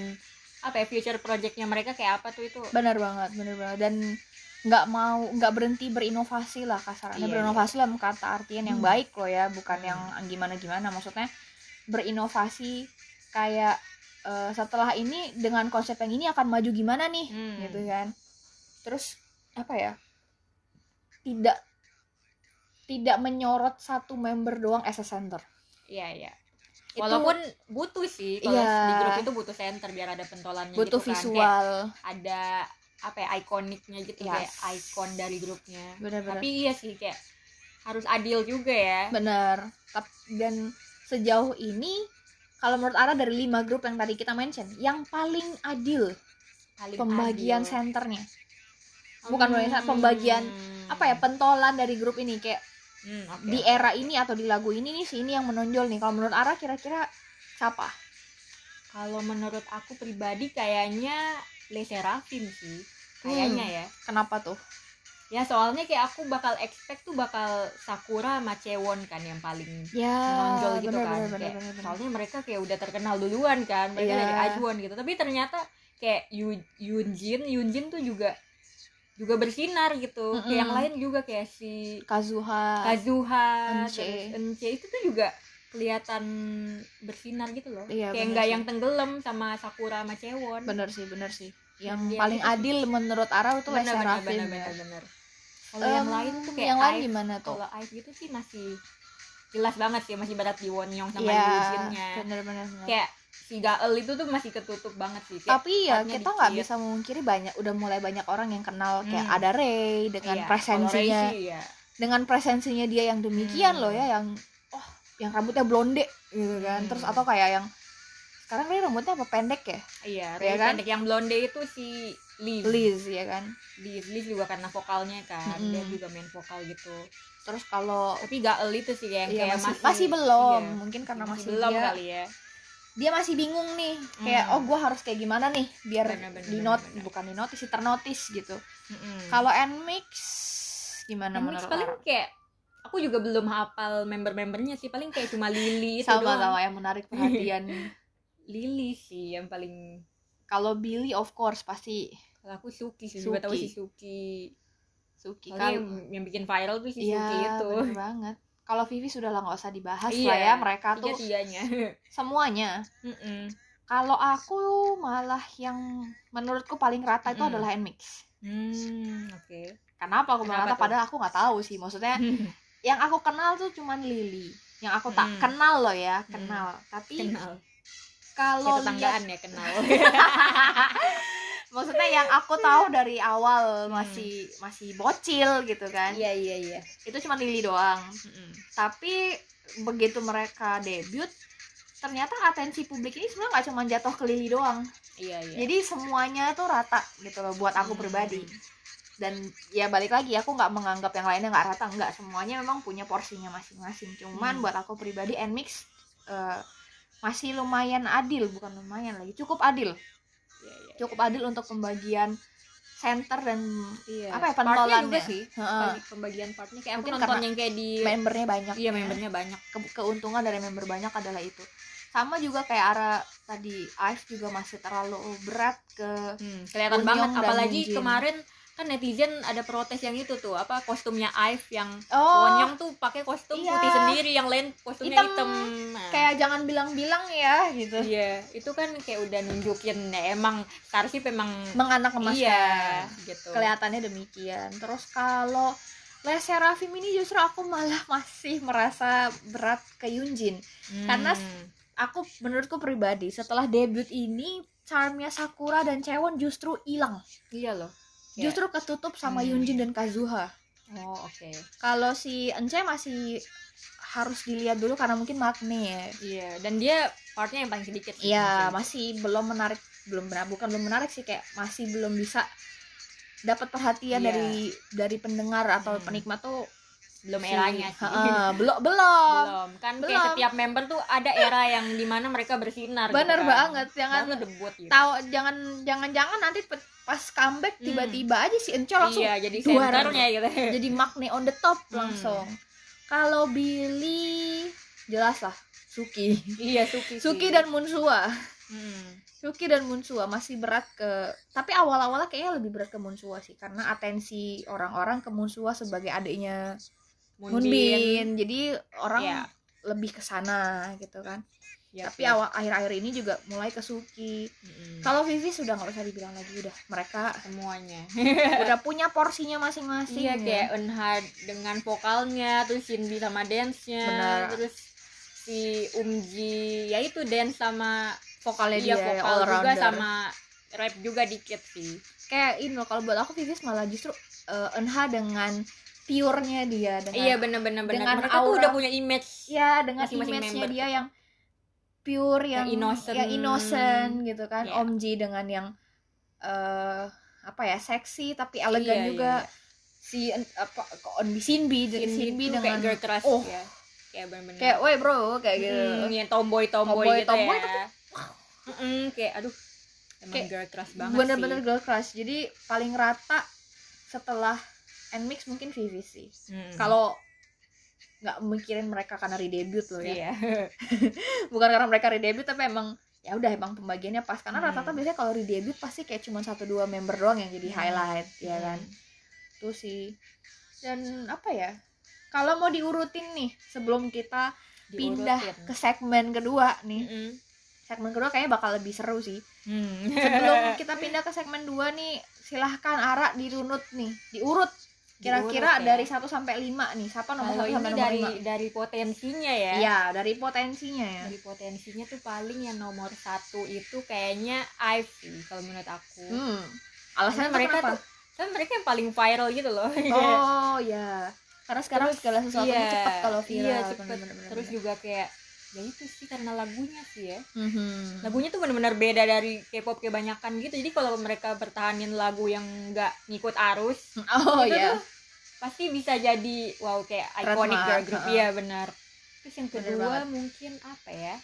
apa ya future projectnya mereka kayak apa tuh itu benar banget, benar banget dan nggak mau nggak berhenti berinovasi lah kasarnya Iya, berinovasi lah kata artian yang Hmm. baik loh ya bukan Hmm. yang gimana gimana maksudnya berinovasi kayak eh, setelah ini dengan konsep yang ini akan maju gimana nih Hmm. gitu kan terus apa ya tidak tidak menyorot satu member doang as a center. Iya iya. Itu walaupun butuh sih kalau Iya. di grup itu butuh center biar ada pentolannya butuh gitu kan. Kayak visual. ada apa ya ikoniknya gitu Yes. kayak ikon dari grupnya. Benar-benar. Tapi iya sih kayak harus adil juga ya. Benar. Tap- dan sejauh ini kalau menurut Ara dari lima grup yang tadi kita mention yang paling adil Paling pembagian adil. senternya bukan pembagian, pembagian apa ya pentolan dari grup ini kayak Hmm, oke, di era ini atau di lagu ini nih si ini yang menonjol nih. Kalau menurut Ara kira-kira siapa? Kalau menurut aku pribadi kayaknya Le Serafim sih. Kayaknya Hmm. ya. kenapa tuh? Ya soalnya kayak aku bakal expect tuh bakal Sakura sama Cewon kan yang paling ya menonjol gitu bener, kan. bener, Kayak, bener, bener. soalnya mereka kayak udah terkenal duluan kan. Mereka Iya. dari Ajuan gitu. Tapi ternyata kayak Yu- Yunjin Yunjin tuh juga juga bersinar gitu. Kayak yang lain juga kayak si Kazuha Kazuha Ence. itu tuh juga kelihatan bersinar gitu loh. Iya, kayak nggak yang tenggelam sama Sakura sama Cewon. Bener sih bener sih. Yang Dia paling itu sih. adil menurut Ara itu bener bener bener ya. bener bener. Kalau yang Em, lain tuh kayak yang lain gimana tuh? Kalau Ive gitu sih masih jelas banget sih masih berat di Wonyong sama Iya, Yujinnya bener bener bener. kayak si Gael itu tuh masih ketutup banget sih kayak tapi ya kita nggak bisa memungkiri banyak udah mulai banyak orang yang kenal kayak Hmm. ada Ray dengan Iya, presensinya Ray sih, ya. dengan presensinya dia yang demikian Hmm. loh ya yang oh yang rambutnya blonde gitu kan Hmm. terus atau kayak yang sekarang Ray rambutnya apa pendek ya iya Iya Ray kan? pendek yang blonde itu si Liz Liz ya kan Liz, Liz juga karena vokalnya kan Mm-mm. dia juga main vokal gitu terus kalau tapi Gael itu sih yang Iya, kayak masih, masih masih belum iya, mungkin karena masih, belum dia kali ya dia masih bingung nih kayak Hmm. oh gue harus kayak gimana nih biar Bener, bener, di bener, not bener. bukan di notice sih ternotis gitu Mm-mm. kalau Nmix gimana Yang mix menurut paling kayak aku juga belum hafal member-membernya sih paling kayak cuma Lily [LAUGHS] itu sama doang sama yang menarik perhatian [LAUGHS] Lily sih yang paling kalau Billy of course pasti kalau aku Suki sih juga tahu Suki. si Suki Suki kalau yang, yang bikin viral tuh si Suki iya itu bener banget kalau Vivi sudah lah nggak usah dibahas Iya, lah ya mereka tuh tiga tiganya [LAUGHS] semuanya kalau aku malah yang menurutku paling rata itu Mm-mm. adalah Nmix hmm oke. Kenapa aku bilang Kenapa rata? tuh? padahal aku nggak tahu sih maksudnya [LAUGHS] yang aku kenal tuh cuman Lily. Yang aku tak Hmm. kenal loh ya Hmm. kenal. Tapi kenal. kalau lihat tetanggaan ya kenal [LAUGHS] maksudnya yang aku tahu dari awal Hmm. masih masih bocil gitu kan. Iya iya iya. Itu cuma Lily doang. Mm-mm. tapi begitu mereka debut ternyata atensi publik ini sebenarnya nggak cuma jatuh ke Lily doang. Iya iya. Jadi semuanya tuh rata gitu loh buat aku Hmm. pribadi. Dan ya balik lagi aku nggak menganggap yang lainnya nggak rata nggak. Semuanya memang punya porsinya masing-masing. Cuman Hmm. buat aku pribadi Nmix eh, masih lumayan adil. Bukan lumayan lagi cukup adil iya iya cukup adil untuk pembagian center dan iya. apa ya, pentolannya. juga sih Heeh, Bagi- pembagian partnya kayak Mungkin nonton karena yang kayak di membernya banyak iya ya. membernya banyak Ke- keuntungan dari member banyak adalah itu sama juga kayak Ara tadi Ive juga masih terlalu berat ke Hmm, kelihatan Unyong banget apalagi Yunjin. kemarin kan netizen ada protes yang itu tuh apa kostumnya Ive yang oh. Wonyong tuh pakai kostum Iya. putih sendiri yang lain kostumnya Hitam. hitam, Nah, kayak jangan bilang-bilang ya gitu. Iya itu kan kayak udah nunjukin ya, emang Starship emang menganak emaskan. Iya gitu. Kelihatannya demikian. Terus kalau Les Serafim ini justru aku malah [LAUGHS] masih merasa berat ke Yunjin. Hmm, karena aku menurutku pribadi setelah debut ini charmnya Sakura dan Cewon justru hilang. Iya loh Kayak- justru ketutup sama Hmm. Yunjin dan Kazuha oh oke kalau si Ence masih harus dilihat dulu karena mungkin Magne ya iya dan dia partnya yang paling sedikit Iya, mungkin. masih belum menarik, belum bukan belum menarik sih kayak masih belum bisa dapat perhatian Iya. dari dari pendengar atau Hmm. penikmat tuh belum si- eranya sih Heeh, [LAUGHS] belum belum. belum kan kayak Belum. setiap member tuh ada era yang di mana mereka bersinar Bener gitu kan. banget, jangan Baru debut gitu tahu jangan jangan jangan nanti pas comeback Hmm. tiba-tiba aja si Ence langsung iya jadi senternya gitu [LAUGHS] jadi Magne on the top Hmm. langsung. Kalau Billy jelas lah Suki. iya Suki Suki sih. dan Munsua. Hmm. Suki dan Munsua masih berat ke tapi awal-awalnya kayaknya lebih berat ke Munsua sih karena atensi orang-orang ke Munsua sebagai adiknya Moonbin. Jadi orang Iya. lebih ke sana gitu kan. Yap, tapi yap. awal akhir-akhir ini juga mulai ke Suki. Mm-mm. Kalau Vivi sudah nggak usah dibilang lagi udah mereka semuanya [LAUGHS] udah [LAUGHS] punya porsinya masing-masing. iya ya. kayak Eunha dengan vokalnya terus Shinbi sama dance-nya Benar. terus si Umji ya itu dance sama vokalnya iya dia vokal juga sama rap juga dikit sih Kayak ini loh kalau buat aku Vivi malah justru Eunha dengan pure-nya dia dengan iya bener-bener bener dengan mereka tuh aura- udah punya image ya dengan image-nya dia yang pure yang, Yang innocent. yang innocent gitu kan. Iya. Om Ji dengan yang eh apa ya seksi tapi elegan Iya, juga. iya, si en- apa kok On Bi Sinbi jadi Sinbi tuh dengan kayak girl crush oh. ya kayak bener-bener. Kayak woi bro kayak gitu. Hmm, yang tomboy tomboy, Tomboy, gitu tomboy ya. Mm-mm, kayak aduh emang Kayak girl crush banget bener-bener sih girl crush. Jadi paling rata setelah Nmix mungkin Vivi sih Mm. kalau nggak mikirin mereka karena redebut loh ya iya [LAUGHS] bukan karena mereka redebut tapi emang ya udah emang pembagiannya pas karena Hmm. rata-rata biasanya kalau redebut pasti kayak cuma satu dua member doang yang jadi Hmm. highlight ya kan Hmm. itu sih dan apa ya kalau mau diurutin nih sebelum kita pindah Diurutin. ke segmen kedua nih Mm-mm. segmen kedua kayaknya bakal lebih seru sih Hmm. sebelum [LAUGHS] kita pindah ke segmen 2 nih silahkan Ara dirunut nih diurut kira-kira ya. dari 1 sampai 5 nih siapa nomor Kalau 1 sampai ini nomor dari 5 dari potensinya ya. Iya, dari potensinya ya. Dari potensinya tuh paling yang nomor satu itu kayaknya Ivy kalau menurut aku. Hmm. Karena Alasannya mereka kenapa? tuh kan mereka yang paling viral gitu loh. [LAUGHS] Oh, ya. Karena sekarang Terus, segala sesuatunya iya, cepat kalau viral. Iya, cepet. Bener, bener, Terus juga kayak ya itu sih karena lagunya sih ya. Mhm. Lagunya tuh benar-benar beda dari K-pop kebanyakan gitu. Jadi kalau mereka bertahanin lagu yang nggak ngikut arus, Oh, itu iya. tuh pasti bisa jadi wow kayak iconic girl group heeh. iya benar terus yang kedua mungkin apa ya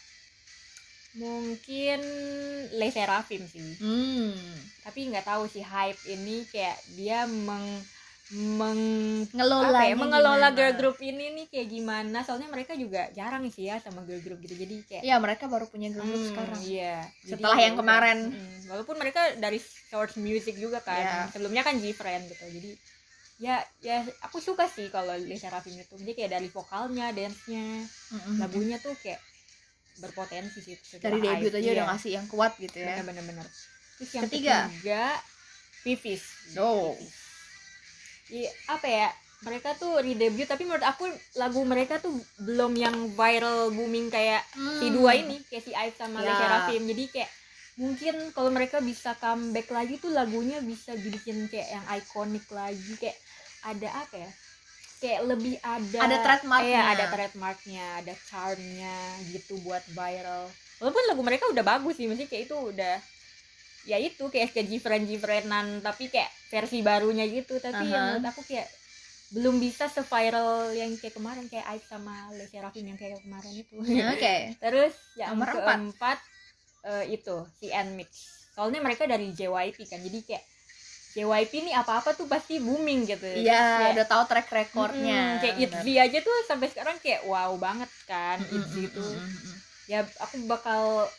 mungkin Le sih Hmm. tapi nggak tahu sih hype ini kayak dia meng meng Ngelola apa ya mengelola girl group ini nih kayak gimana soalnya mereka juga jarang sih ya sama girl group gitu jadi kayak Iya, mereka baru punya girl group Hmm, sekarang. Iya. Jadi Setelah yang ya udah. kemarin. Mm, walaupun mereka dari source music juga kan. Iya. Sebelumnya kan G-Friend gitu. Jadi ya ya aku suka sih kalau Lisa Rafim itu. Jadi kayak dari vokalnya, dance-nya, Mhm. lagunya tuh kayak berpotensi sih. Dari debut aja Iya, udah ngasih yang kuat gitu ya. Bener-bener. Terus yang Ketiga. ketiga, Vivis. Oh. Vivis. Iya, apa ya? Mereka tuh redebut tapi menurut aku lagu mereka tuh belum yang viral booming kayak si Hmm. dua ini kayak si sama Ya. Le Sserafim jadi kayak mungkin kalau mereka bisa comeback lagi tuh lagunya bisa dibikin kayak yang ikonik lagi kayak ada apa ya kayak lebih ada Ada trademarknya. iya ada trademarknya ada charmnya gitu buat viral walaupun lagu mereka udah bagus sih mesti kayak itu udah ya itu kayak ke Gfriend Gfriendan tapi kayak versi barunya gitu tapi Aha. yang menurut aku kayak belum bisa se-viral yang kayak kemarin kayak Ive sama Le Sserafim yang kayak kemarin itu [LAUGHS] Oke. Terus yang Nomor empat. keempat eh, itu si Nmix. Soalnya mereka dari JYP kan, jadi kayak JYP ini apa-apa tuh pasti booming gitu. Iya, udah tahu track recordnya. mm, kayak. ITZY aja tuh sampai sekarang kayak wow banget kan Mm, ITZY mm, itu. mm, mm, mm. Ya aku bakal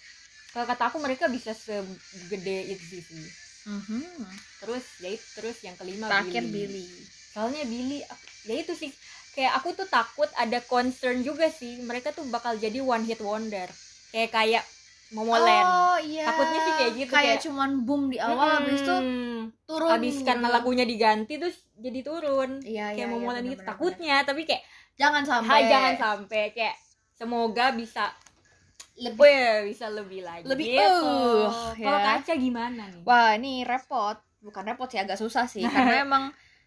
kalau kata aku mereka bisa segede ITZY sih. Mhm. Terus ya itu terus yang kelima Terakhir Billy. Billy. Soalnya Billy ya itu sih kayak aku tuh takut ada concern juga sih mereka tuh bakal jadi one hit wonder. Kayak kayak Momoland. Oh iya. Takutnya sih kayak gitu, Kayak, kayak- cuman boom di awal habis itu Hmm, turun. habis karena lagunya diganti terus jadi turun Iya, iya, kayak mau iya, mulai bener, gitu bener, takutnya tapi kayak jangan "Hai, sampai jangan sampai kayak semoga bisa lebih Weh, bisa lebih lagi Lebih, gitu. uh, kalau ya. kaca gimana nih Wah, ini repot. Bukan repot sih, agak susah sih [LAUGHS] karena emang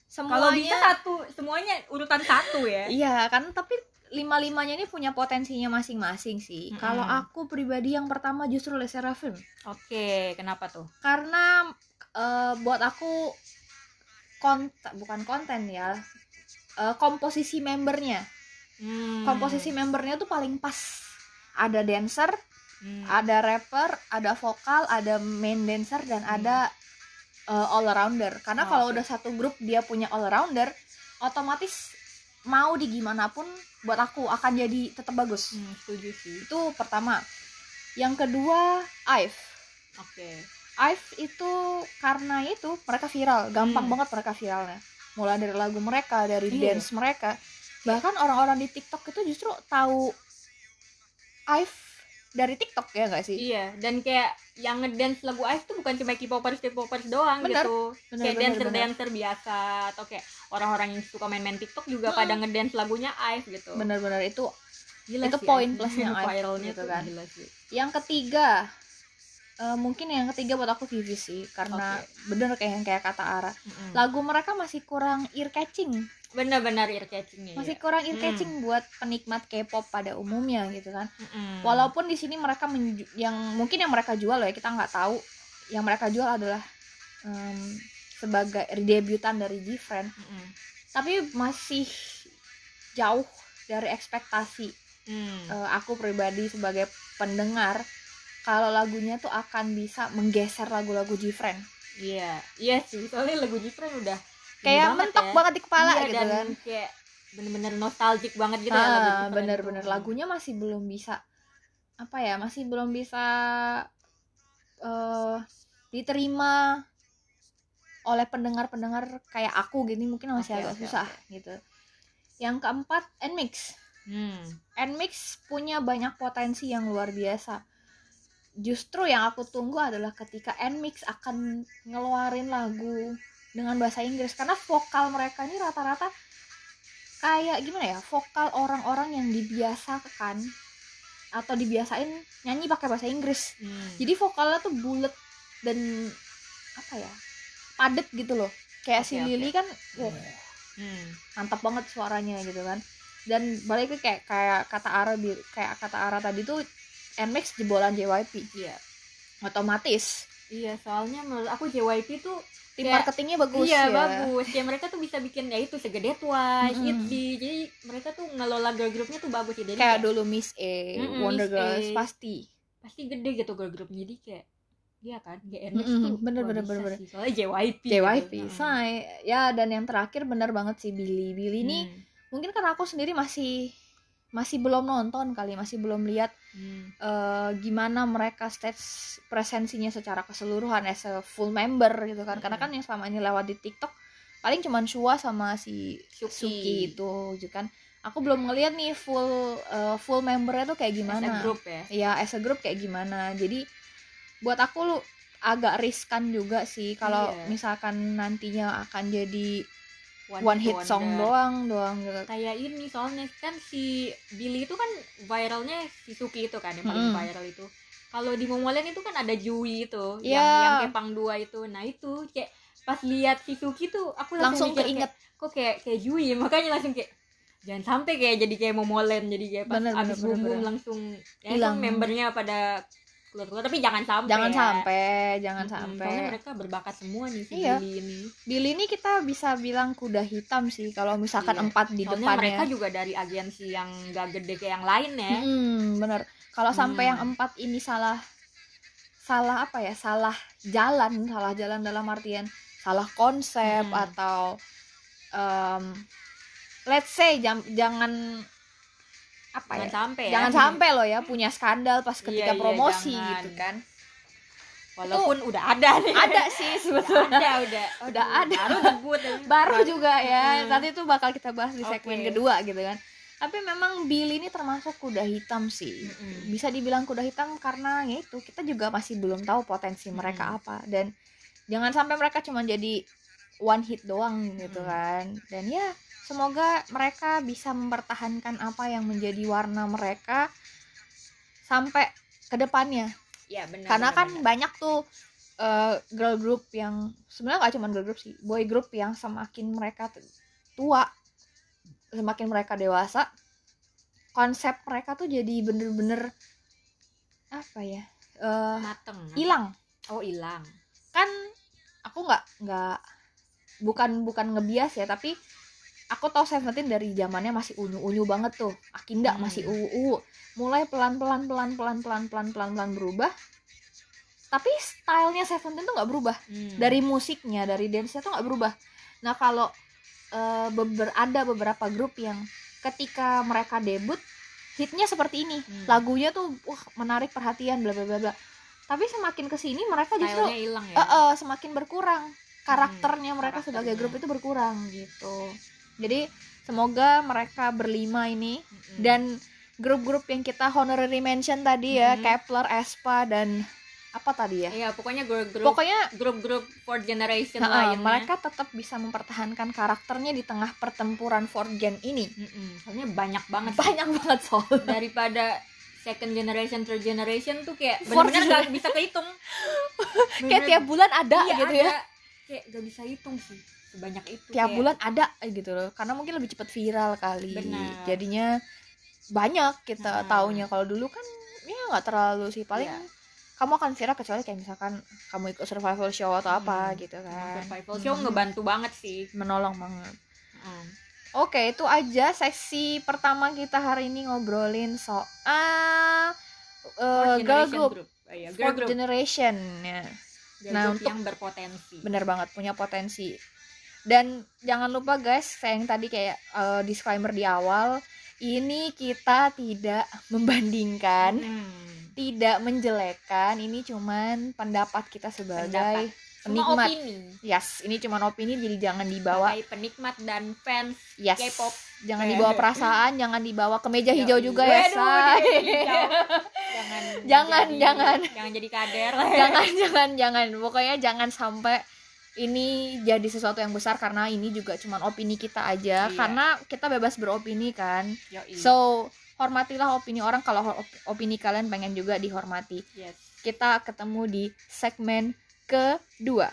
semuanya kalau bisa satu semuanya urutan satu ya [LAUGHS] Iya, kan tapi lima-limanya ini punya potensinya masing-masing sih. Mm-mm. Kalau aku pribadi yang pertama justru Le Sserafim. oke kenapa tuh Karena eh, buat aku konten bukan konten ya. eh, komposisi membernya. Hmm. Komposisi membernya tuh paling pas. Ada dancer, Hmm. ada rapper, ada vokal, ada main dancer dan Hmm. ada uh, all rounder. Karena Oh, kalau oke. udah satu grup dia punya all rounder, otomatis mau di gimana pun buat aku akan jadi tetap bagus. Hmm, setuju sih Itu pertama. Yang kedua, Ive. oke Ive itu karena itu mereka viral, gampang Hmm. banget mereka viralnya. Mulai dari lagu mereka, dari Iya. dance mereka. Bahkan orang-orang di TikTok itu justru tahu Ive dari TikTok ya nggak sih? iya dan kayak yang ngedance lagu Ive tuh bukan cuma K-popers K-popers doang Bener, gitu bener, kayak bener, dancer bener. dancer biasa atau kayak orang-orang yang suka main-main TikTok juga Hmm. pada ngedance lagunya Ive gitu Bener-bener itu Gila itu sih, poin plusnya [LAUGHS] viralnya gitu kan. gila sih yang ketiga eh, mungkin yang ketiga buat aku Vivi sih karena bener kayak yang kayak kata Ara Mm-mm. lagu mereka masih kurang ear catching bener-bener ear catchingnya masih ya. kurang ear Hmm. catching buat penikmat K-pop pada umumnya gitu kan Mm-mm. walaupun di sini mereka menju- yang mungkin yang mereka jual ya kita nggak tahu yang mereka jual adalah em, sebagai debutan dari Gfriend Mm-mm. tapi masih jauh dari ekspektasi Mm. eh, aku pribadi sebagai pendengar kalau lagunya tuh akan bisa menggeser lagu-lagu Gfriend. Iya iya sih soalnya lagu Jifren udah kayak mentok ya. banget di kepala Iya, gitu dan kan. kayak bener-bener nostalgic banget gitu ya lagu ah, Jifren bener-bener. Tuh. lagunya masih belum bisa apa ya masih belum bisa eh diterima oleh pendengar-pendengar kayak aku gini mungkin masih Oke, agak oke, susah gitu. Yang keempat Nmix Hmm. Nmix punya banyak potensi yang luar biasa justru yang aku tunggu adalah ketika Nmix akan ngeluarin lagu dengan bahasa Inggris. Karena vokal mereka ini rata-rata kayak gimana ya vokal orang-orang yang dibiasakan atau dibiasain nyanyi pakai bahasa Inggris. Hmm. jadi vokalnya tuh bulat dan apa ya padet gitu loh. Kayak si Oke, Lily kan wah Hmm. mantap banget suaranya gitu kan. Dan balik ke kayak kayak kata Ara kayak kata Ara tadi tuh NMAX jebolan JYP Iya. otomatis Iya, soalnya menurut aku JYP tuh tim Kayak- marketingnya bagus iya ya bagus. Kayak mereka tuh bisa bikin ya itu segede Twice, Mm-mm. ITZY. Jadi mereka tuh ngelola girl groupnya tuh bagus ya. Jadi kayak kayak dulu Miss A Mm-mm, Wonder Miss Girls A. pasti pasti gede gitu girl groupnya. Jadi kayak Iya kan, GNX Mm-mm, tuh bener, bener, bener, bener. Soalnya JYP JYP gitu. say ya dan yang terakhir bener banget sih Billy Billy ini Hmm. mungkin karena aku sendiri masih masih belum nonton kali masih belum lihat Hmm. eh, gimana mereka stage presensinya secara keseluruhan as a full member gitu kan karena kan yang selama ini lewat di TikTok paling cuman Shua sama si Suki. Suki itu gitu kan aku belum ngeliat nih full eh, full membernya tuh kayak As a gimana group ya. ya as a group kayak gimana jadi buat aku lu agak riskan juga sih kalau Iya. misalkan nantinya akan jadi One, one hit song wonder. doang doang gitu Kayak ini soalnya kan si Billy itu kan viralnya si Suki itu kan yang paling Mm. viral itu. Kalau di Momoland itu kan ada Jui itu yang Iya. yang Kepang dua itu. Nah itu kayak pas lihat si Suki tuh aku langsung, langsung mikir keinget kayak, kok kayak kayak Jui [LAUGHS] makanya langsung kayak jangan sampai kayak jadi kayak Momoland jadi kayak pas Bener, abis bener, boom boom bener. langsung ya Hilang. kan membernya pada keluar keluar tapi jangan sampai jangan ya. sampai jangan sampai soalnya mereka berbakat semua nih si Iya. Billy ini Billy ini kita bisa bilang kuda hitam sih kalau misalkan Iya. empat di soalnya depannya mereka juga dari agensi yang gak gede kayak yang lain ya Hmm, bener. Kalau sampai Hmm. yang empat ini salah salah apa ya? Salah jalan, salah jalan dalam artian salah konsep Hmm. atau em, let's say jam, jangan apa jangan ya? sampai ya Jangan sampai loh ya punya skandal pas ketika Iya, iya, promosi jangan. gitu kan. walaupun udah ada nih Ada [LAUGHS] sih udah sebetulnya. ada udah Udah ada. baru debut. [LAUGHS] Baru juga ya. Hmm. Nanti itu bakal kita bahas di segmen Oke. kedua gitu kan. Tapi memang Billy ini termasuk kuda hitam sih. Mm-mm. bisa dibilang kuda hitam karena ya itu kita juga masih belum tahu potensi mereka Mm-mm. apa dan jangan sampai mereka cuma jadi one hit doang gitu kan dan ya semoga mereka bisa mempertahankan apa yang menjadi warna mereka sampai ke depannya. Ya benar karena benar, kan benar. banyak tuh eh, girl group yang sebenarnya gak cuma girl group sih boy group yang semakin mereka tua semakin mereka dewasa konsep mereka tuh jadi bener-bener apa ya eh mateng. hilang. Oh hilang. Kan aku nggak nggak bukan bukan ngebias ya tapi aku tahu Seventeen dari zamannya masih unyu-unyu banget tuh Akinda hmm. masih uu mulai pelan-pelan pelan-pelan pelan-pelan pelan-pelan berubah tapi stylenya Seventeen tuh nggak berubah hmm. dari musiknya dari dance-nya tuh nggak berubah nah kalau eh, uh, beber ada beberapa grup yang ketika mereka debut hitnya seperti ini hmm. lagunya tuh wah menarik perhatian bla bla bla bla tapi semakin ke sini mereka justru ya? uh, uh, semakin berkurang karakternya hmm, mereka karakternya. sebagai grup itu berkurang gitu jadi semoga mereka berlima ini Mm-mm. dan grup-grup yang kita honorary mention tadi ya Mhm. Kepler, Espa dan apa tadi ya Iya, pokoknya grup-grup pokoknya grup-grup fourth generation Nah, lainnya. mereka tetap bisa mempertahankan karakternya di tengah pertempuran fourth gen ini. Mm-mm, soalnya banyak banget sih. Banyak banget soalnya. daripada second generation, third generation tuh kayak benar-benar gak bisa kehitung. [LAUGHS] Kayak tiap bulan ada iya, gitu ada. ya. Kayak gak bisa hitung sih sebanyak itu. Tiap kayak- bulan ada eh, gitu loh. Karena mungkin lebih cepat viral kali. Benar. Jadinya banyak kita Nah. taunya. Kalau dulu kan ya nggak terlalu sih. Paling Iya. kamu akan viral kecuali kayak misalkan kamu ikut survival show atau apa Hmm. gitu kan. survival show Hmm. ngebantu banget sih. Menolong banget. Mm. Oke, itu aja sesi pertama kita hari ini ngobrolin soal uh, girl group, Oh, iya, girl fourth group. generation ya. Girl Nah, group untuk- yang berpotensi. Bener banget, punya potensi. Dan jangan lupa guys, saya yang tadi kayak uh, disclaimer di awal, ini kita tidak [LAUGHS] membandingkan, Mm. tidak menjelekkan, ini cuman pendapat kita sebagai Pendapat. cuma penikmat. opini Yes, ini cuma opini jadi jangan dibawa sebagai penikmat dan fans yes. K-pop Jangan dibawa perasaan, jangan dibawa ke meja hijau juga ya, say. [LAUGHS] jangan Jangan, jadi- jangan. jangan jadi kader jangan [LAUGHS] jangan jangan pokoknya jangan sampai ini jadi sesuatu yang besar karena ini juga cuma opini kita aja Iya. karena kita bebas beropini kan Yoi. so hormatilah opini orang kalau opini kalian pengen juga dihormati yes. kita ketemu di segmen kedua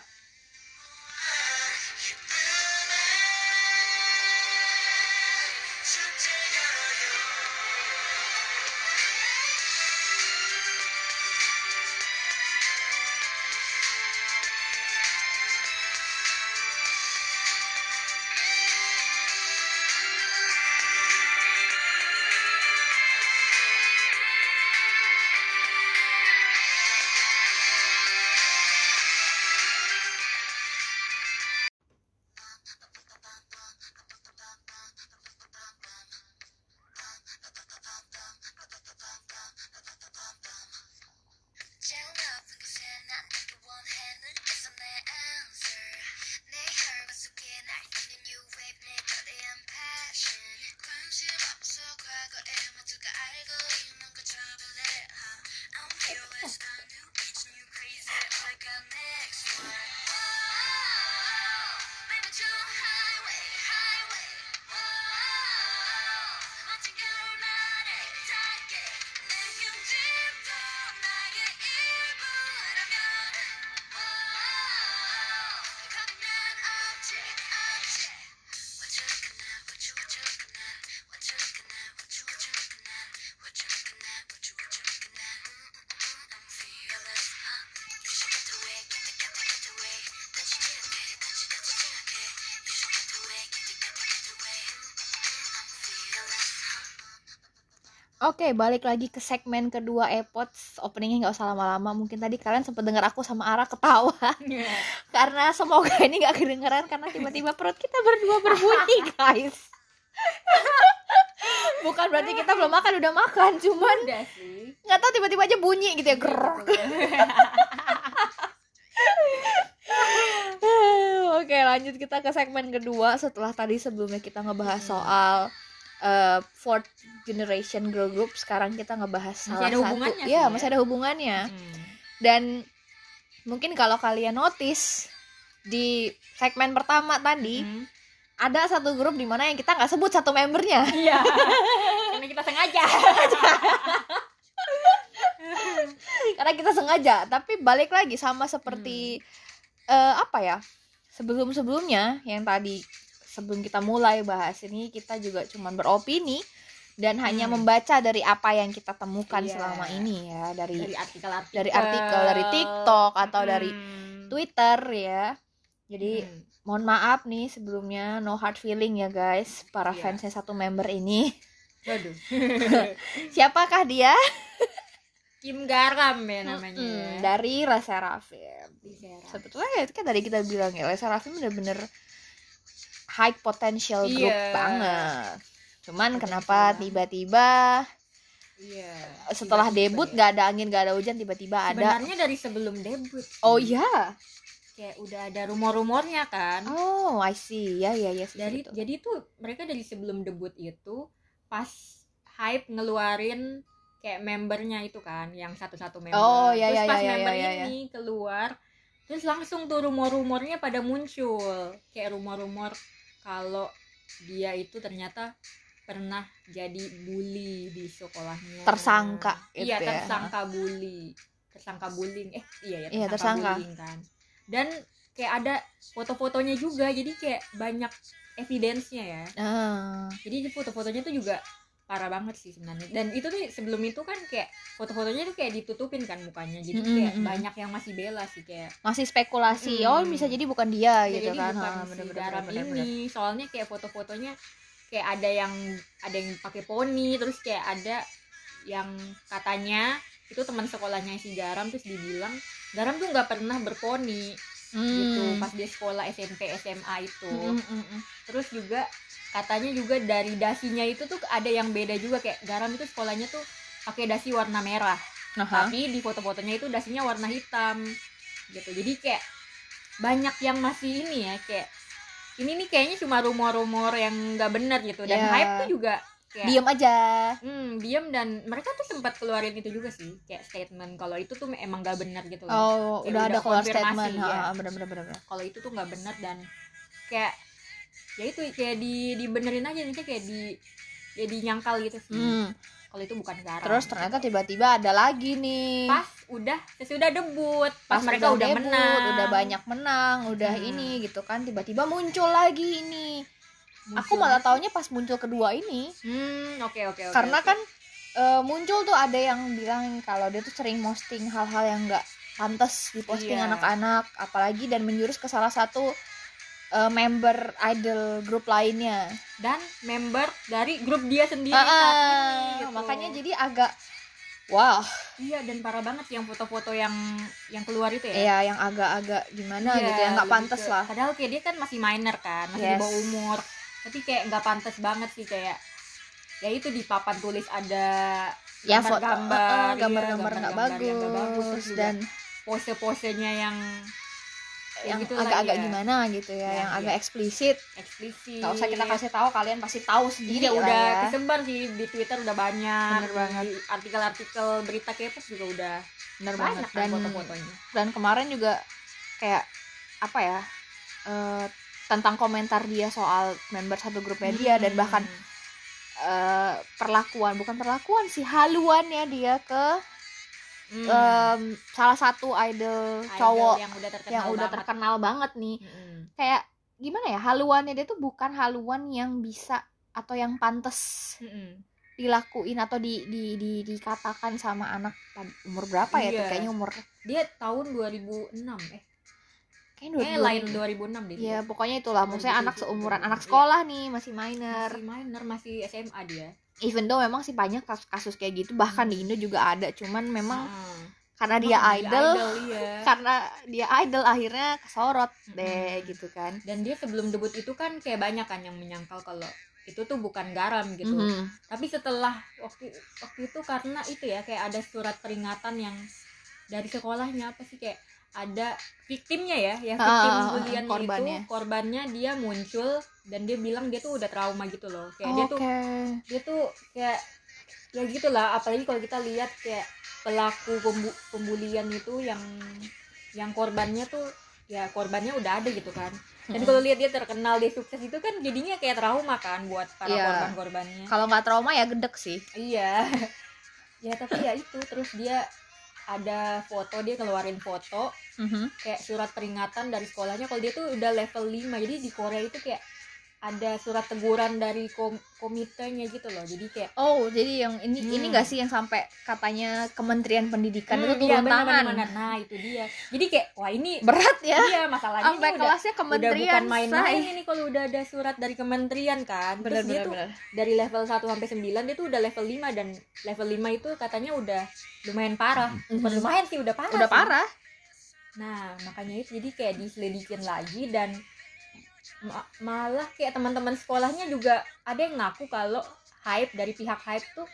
Oke, balik lagi ke segmen kedua AirPods. Openingnya nggak usah lama-lama. Mungkin tadi kalian sempat dengar aku sama Ara ketawa [LAUGHS] karena semoga ini nggak kedengeran karena tiba-tiba perut kita berdua berbunyi, [LAUGHS] guys. [LAUGHS] Bukan berarti kita belum makan, udah makan, cuman nggak tahu tiba-tiba aja bunyi gitu ya. Grrrr. Oke, lanjut kita ke segmen kedua. Setelah tadi sebelumnya kita ngebahas Hmm. soal uh, fourth generation girl group, sekarang kita ngebahas Masih salah ada satu. ya. masih ada hubungannya. Hmm. Dan mungkin kalau kalian notice di segmen pertama tadi Hmm. ada satu grup di mana yang kita nggak sebut satu membernya. iya [LAUGHS] karena kita sengaja Karena kita sengaja, tapi balik lagi sama seperti eh, apa ya? Sebelum-sebelumnya yang tadi sebelum kita mulai bahas ini kita juga cuman beropini dan hanya Hmm. membaca dari apa yang kita temukan Iya. selama ini ya dari dari artikel-artikel dari artikel dari TikTok atau dari Hmm. Twitter ya. Jadi Hmm. mohon maaf nih sebelumnya no hard feeling ya guys para Iya. fansnya satu member ini. Waduh. [LAUGHS] Siapakah dia? Kim Garam ya namanya Mm, ya. dari. Di Serang. Sebetulnya ya kan tadi kita bilang ya La Seraphim bener-bener high potential group Iya. banget. Cuman Potential kenapa tiba-tiba Iya. setelah Tiba-tiba debut ya. gak ada angin gak ada hujan tiba-tiba ada Sebenarnya dari sebelum debut. sih. Oh iya. Kayak udah ada rumor-rumornya kan. Oh, I see. Ya ya ya. dari betul. jadi tuh mereka dari sebelum debut itu pas hype ngeluarin kayak membernya itu kan yang satu-satu member Oh, ya, terus ya, pas ya, ya, member ya, ya. ini keluar terus langsung tuh rumor-rumornya pada muncul kayak rumor-rumor kalau dia itu ternyata pernah jadi bully di sekolahnya Tersangka gitu iya ya. tersangka bully tersangka bullying eh iya ya Iya, tersangka, tersangka. bullying kan dan kayak ada foto-fotonya juga jadi kayak banyak evidence-nya ya Ah. jadi di foto-fotonya tuh juga parah banget sih sebenarnya dan itu tuh sebelum itu kan kayak foto-fotonya tuh kayak ditutupin kan mukanya jadi Mm-mm, kayak mm. banyak yang masih bela sih kayak masih spekulasi. Mm. Oh, bisa jadi bukan dia ya gitu jadi kan. bukan Ah, si bener-bener, garam bener-bener. ini soalnya kayak foto-fotonya kayak ada yang ada yang pakai poni terus kayak ada yang katanya itu teman sekolahnya si garam terus dibilang garam tuh nggak pernah berponi gitu Hmm. pas dia sekolah SMP SMA itu Mm, mm, mm. terus juga katanya juga dari dasinya itu tuh ada yang beda juga kayak garam itu sekolahnya tuh pakai dasi warna merah Aha. tapi di foto-fotonya itu dasinya warna hitam gitu jadi kayak banyak yang masih ini ya kayak ini nih kayaknya cuma rumor-rumor yang nggak benar gitu dan Ya. hype tuh juga kayak diem aja hmm, diem dan mereka tuh sempat keluarin itu juga sih kayak statement kalau itu tuh emang nggak benar gitu oh Kayak udah ada udah keluar konfirmasi, statement ya. bener. kalau itu tuh nggak benar dan kayak ya itu kayak di dibenerin aja nih kayak di ya dinyangkal gitu sih Hmm. kalau itu bukan garam terus ternyata tiba-tiba ada lagi nih pas udah sesudah debut pas, pas mereka udah, debut, menang udah banyak menang udah Hmm. ini gitu kan tiba-tiba muncul lagi ini aku Muncul. malah taunya pas muncul kedua ini hmm oke oke oke karena oke. kan eh, muncul tuh ada yang bilang kalau dia tuh sering posting hal-hal yang nggak pantas diposting Iya. anak-anak apalagi dan menjurus ke salah satu eh, member idol grup lainnya. Dan member dari grup dia sendiri saat ah, ini gitu. makanya jadi agak wah. Iya dan parah banget yang foto-foto yang yang keluar itu ya. Ya yang agak-agak gimana Iya, gitu ya nggak pantas lah. Padahal kayak dia kan masih minor kan masih di Yes. bawah umur. Tapi kayak nggak pantas banget sih kayak ya itu di papan tulis ada ya foto gambar-gambar, eh, eh, iya, gambar-gambar nggak yang bagus, terus dan pose-posenya yang ya yang gitu agak-agak iya. gimana gitu ya, Ya, yang iya. agak eksplisit eksplisit nggak usah kita kasih tahu kalian pasti tahu sendiri lah udah ya. kesebar sih di Twitter udah banyak Bener banget. artikel-artikel berita K-pop juga udah bener banyak banget kan dan foto-fotonya dan kemarin juga kayak apa ya eh, tentang komentar dia soal member satu grup media dan Hmm. bahkan eh, perlakuan bukan perlakuan sih haluannya dia ke Hmm. em, salah satu idol, Idol cowok yang udah terkenal yang udah banget. terkenal banget nih Mm-mm. kayak gimana ya haluannya dia tuh bukan haluan yang bisa atau yang pantas Mm-mm. dilakuin atau di, di, di dikatakan sama anak umur berapa ya tuh Iya. kayaknya umur dia tahun 2006 eh kayaknya 2000 lain 2006 deh ya dia. pokoknya itulah maksudnya anak 2007, seumuran anak iya. sekolah nih masih minor masih minor masih SMA dia even though memang sih banyak kasus-kasus kayak gitu bahkan di Indo juga ada cuman memang Heeh. karena dia Emang idol, iya. [LAUGHS] karena dia idol akhirnya kesorot deh Mm-mm. gitu kan dan dia sebelum debut itu kan kayak banyak kan yang menyangkal kalau itu tuh bukan garam gitu Mhm. tapi setelah waktu waktu itu karena itu ya kayak ada surat peringatan yang dari sekolahnya apa sih kayak ada victimnya ya ya Ah, victim bulian korbannya. itu korbannya. dia muncul dan dia bilang dia tuh udah trauma gitu loh. Kayak dia tuh dia tuh kayak ya gitulah apalagi kalau kita lihat kayak pelaku pembu- pembulian itu yang yang korbannya tuh ya korbannya udah ada gitu kan. Dan kalau lihat dia terkenal dia sukses itu kan jadinya kayak trauma kan buat para Iya. korban-korbannya. Kalau nggak trauma ya gedek sih. Iya. [LAUGHS] Ya tapi ya itu terus dia ada foto dia keluarin foto Mhm. kayak surat peringatan dari sekolahnya kalau dia tuh udah level 5 jadi di Korea itu kayak ada surat teguran dari kom- komitenya gitu loh. Jadi kayak oh jadi yang ini Hmm. ini nggak sih yang sampai katanya Kementerian Pendidikan Hmm, itu iya, turun benar, tangan? benar, benar. nah itu dia. Jadi kayak wah ini berat ya? Iya masalahnya sampai ini udah, kelasnya udah kementerian bukan main-main ini kalau udah ada surat dari kementerian kan. Bener terus dia bener tuh bener dari level 1 sampai 9 dia tuh udah level 5 dan level 5 itu katanya udah lumayan parah. Mhm. lumayan sih udah parah udah sih. parah. Nah makanya itu jadi kayak diselidikin lagi dan malah kayak teman-teman sekolahnya juga ada yang ngaku kalau hype dari pihak hype tuh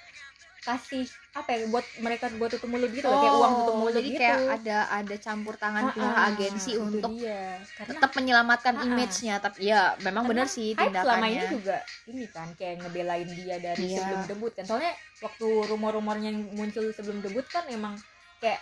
kasih apa ya buat mereka buat tutup mulut gitu loh kayak uang tutup mulut Oh, jadi gitu kayak ada ada campur tangan Ah, pihak ah, agensi untuk dia. karena tetap menyelamatkan Ah, ah. image-nya tapi ya memang benar sih hype selama ini tindakannya juga ini kan kayak ngebelain dia dari Iya. sebelum debut kan soalnya waktu rumor-rumornya yang muncul sebelum debut kan emang kayak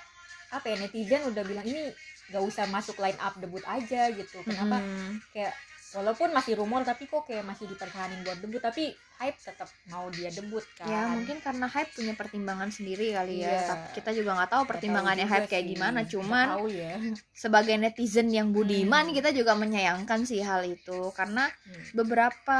apa ya netizen udah bilang ini gak usah masuk line up debut aja gitu kenapa Mm-mm. kayak walaupun masih rumor tapi kok kayak masih dipertahanin buat debut tapi hype tetap mau dia debut kan ya mungkin karena hype punya pertimbangan sendiri kali ya tapi kita juga nggak tahu pertimbangannya tahu hype kayak sih. gimana cuman tahu ya [LAUGHS] sebagai netizen yang budiman Hmm. kita juga menyayangkan sih hal itu karena Hmm. beberapa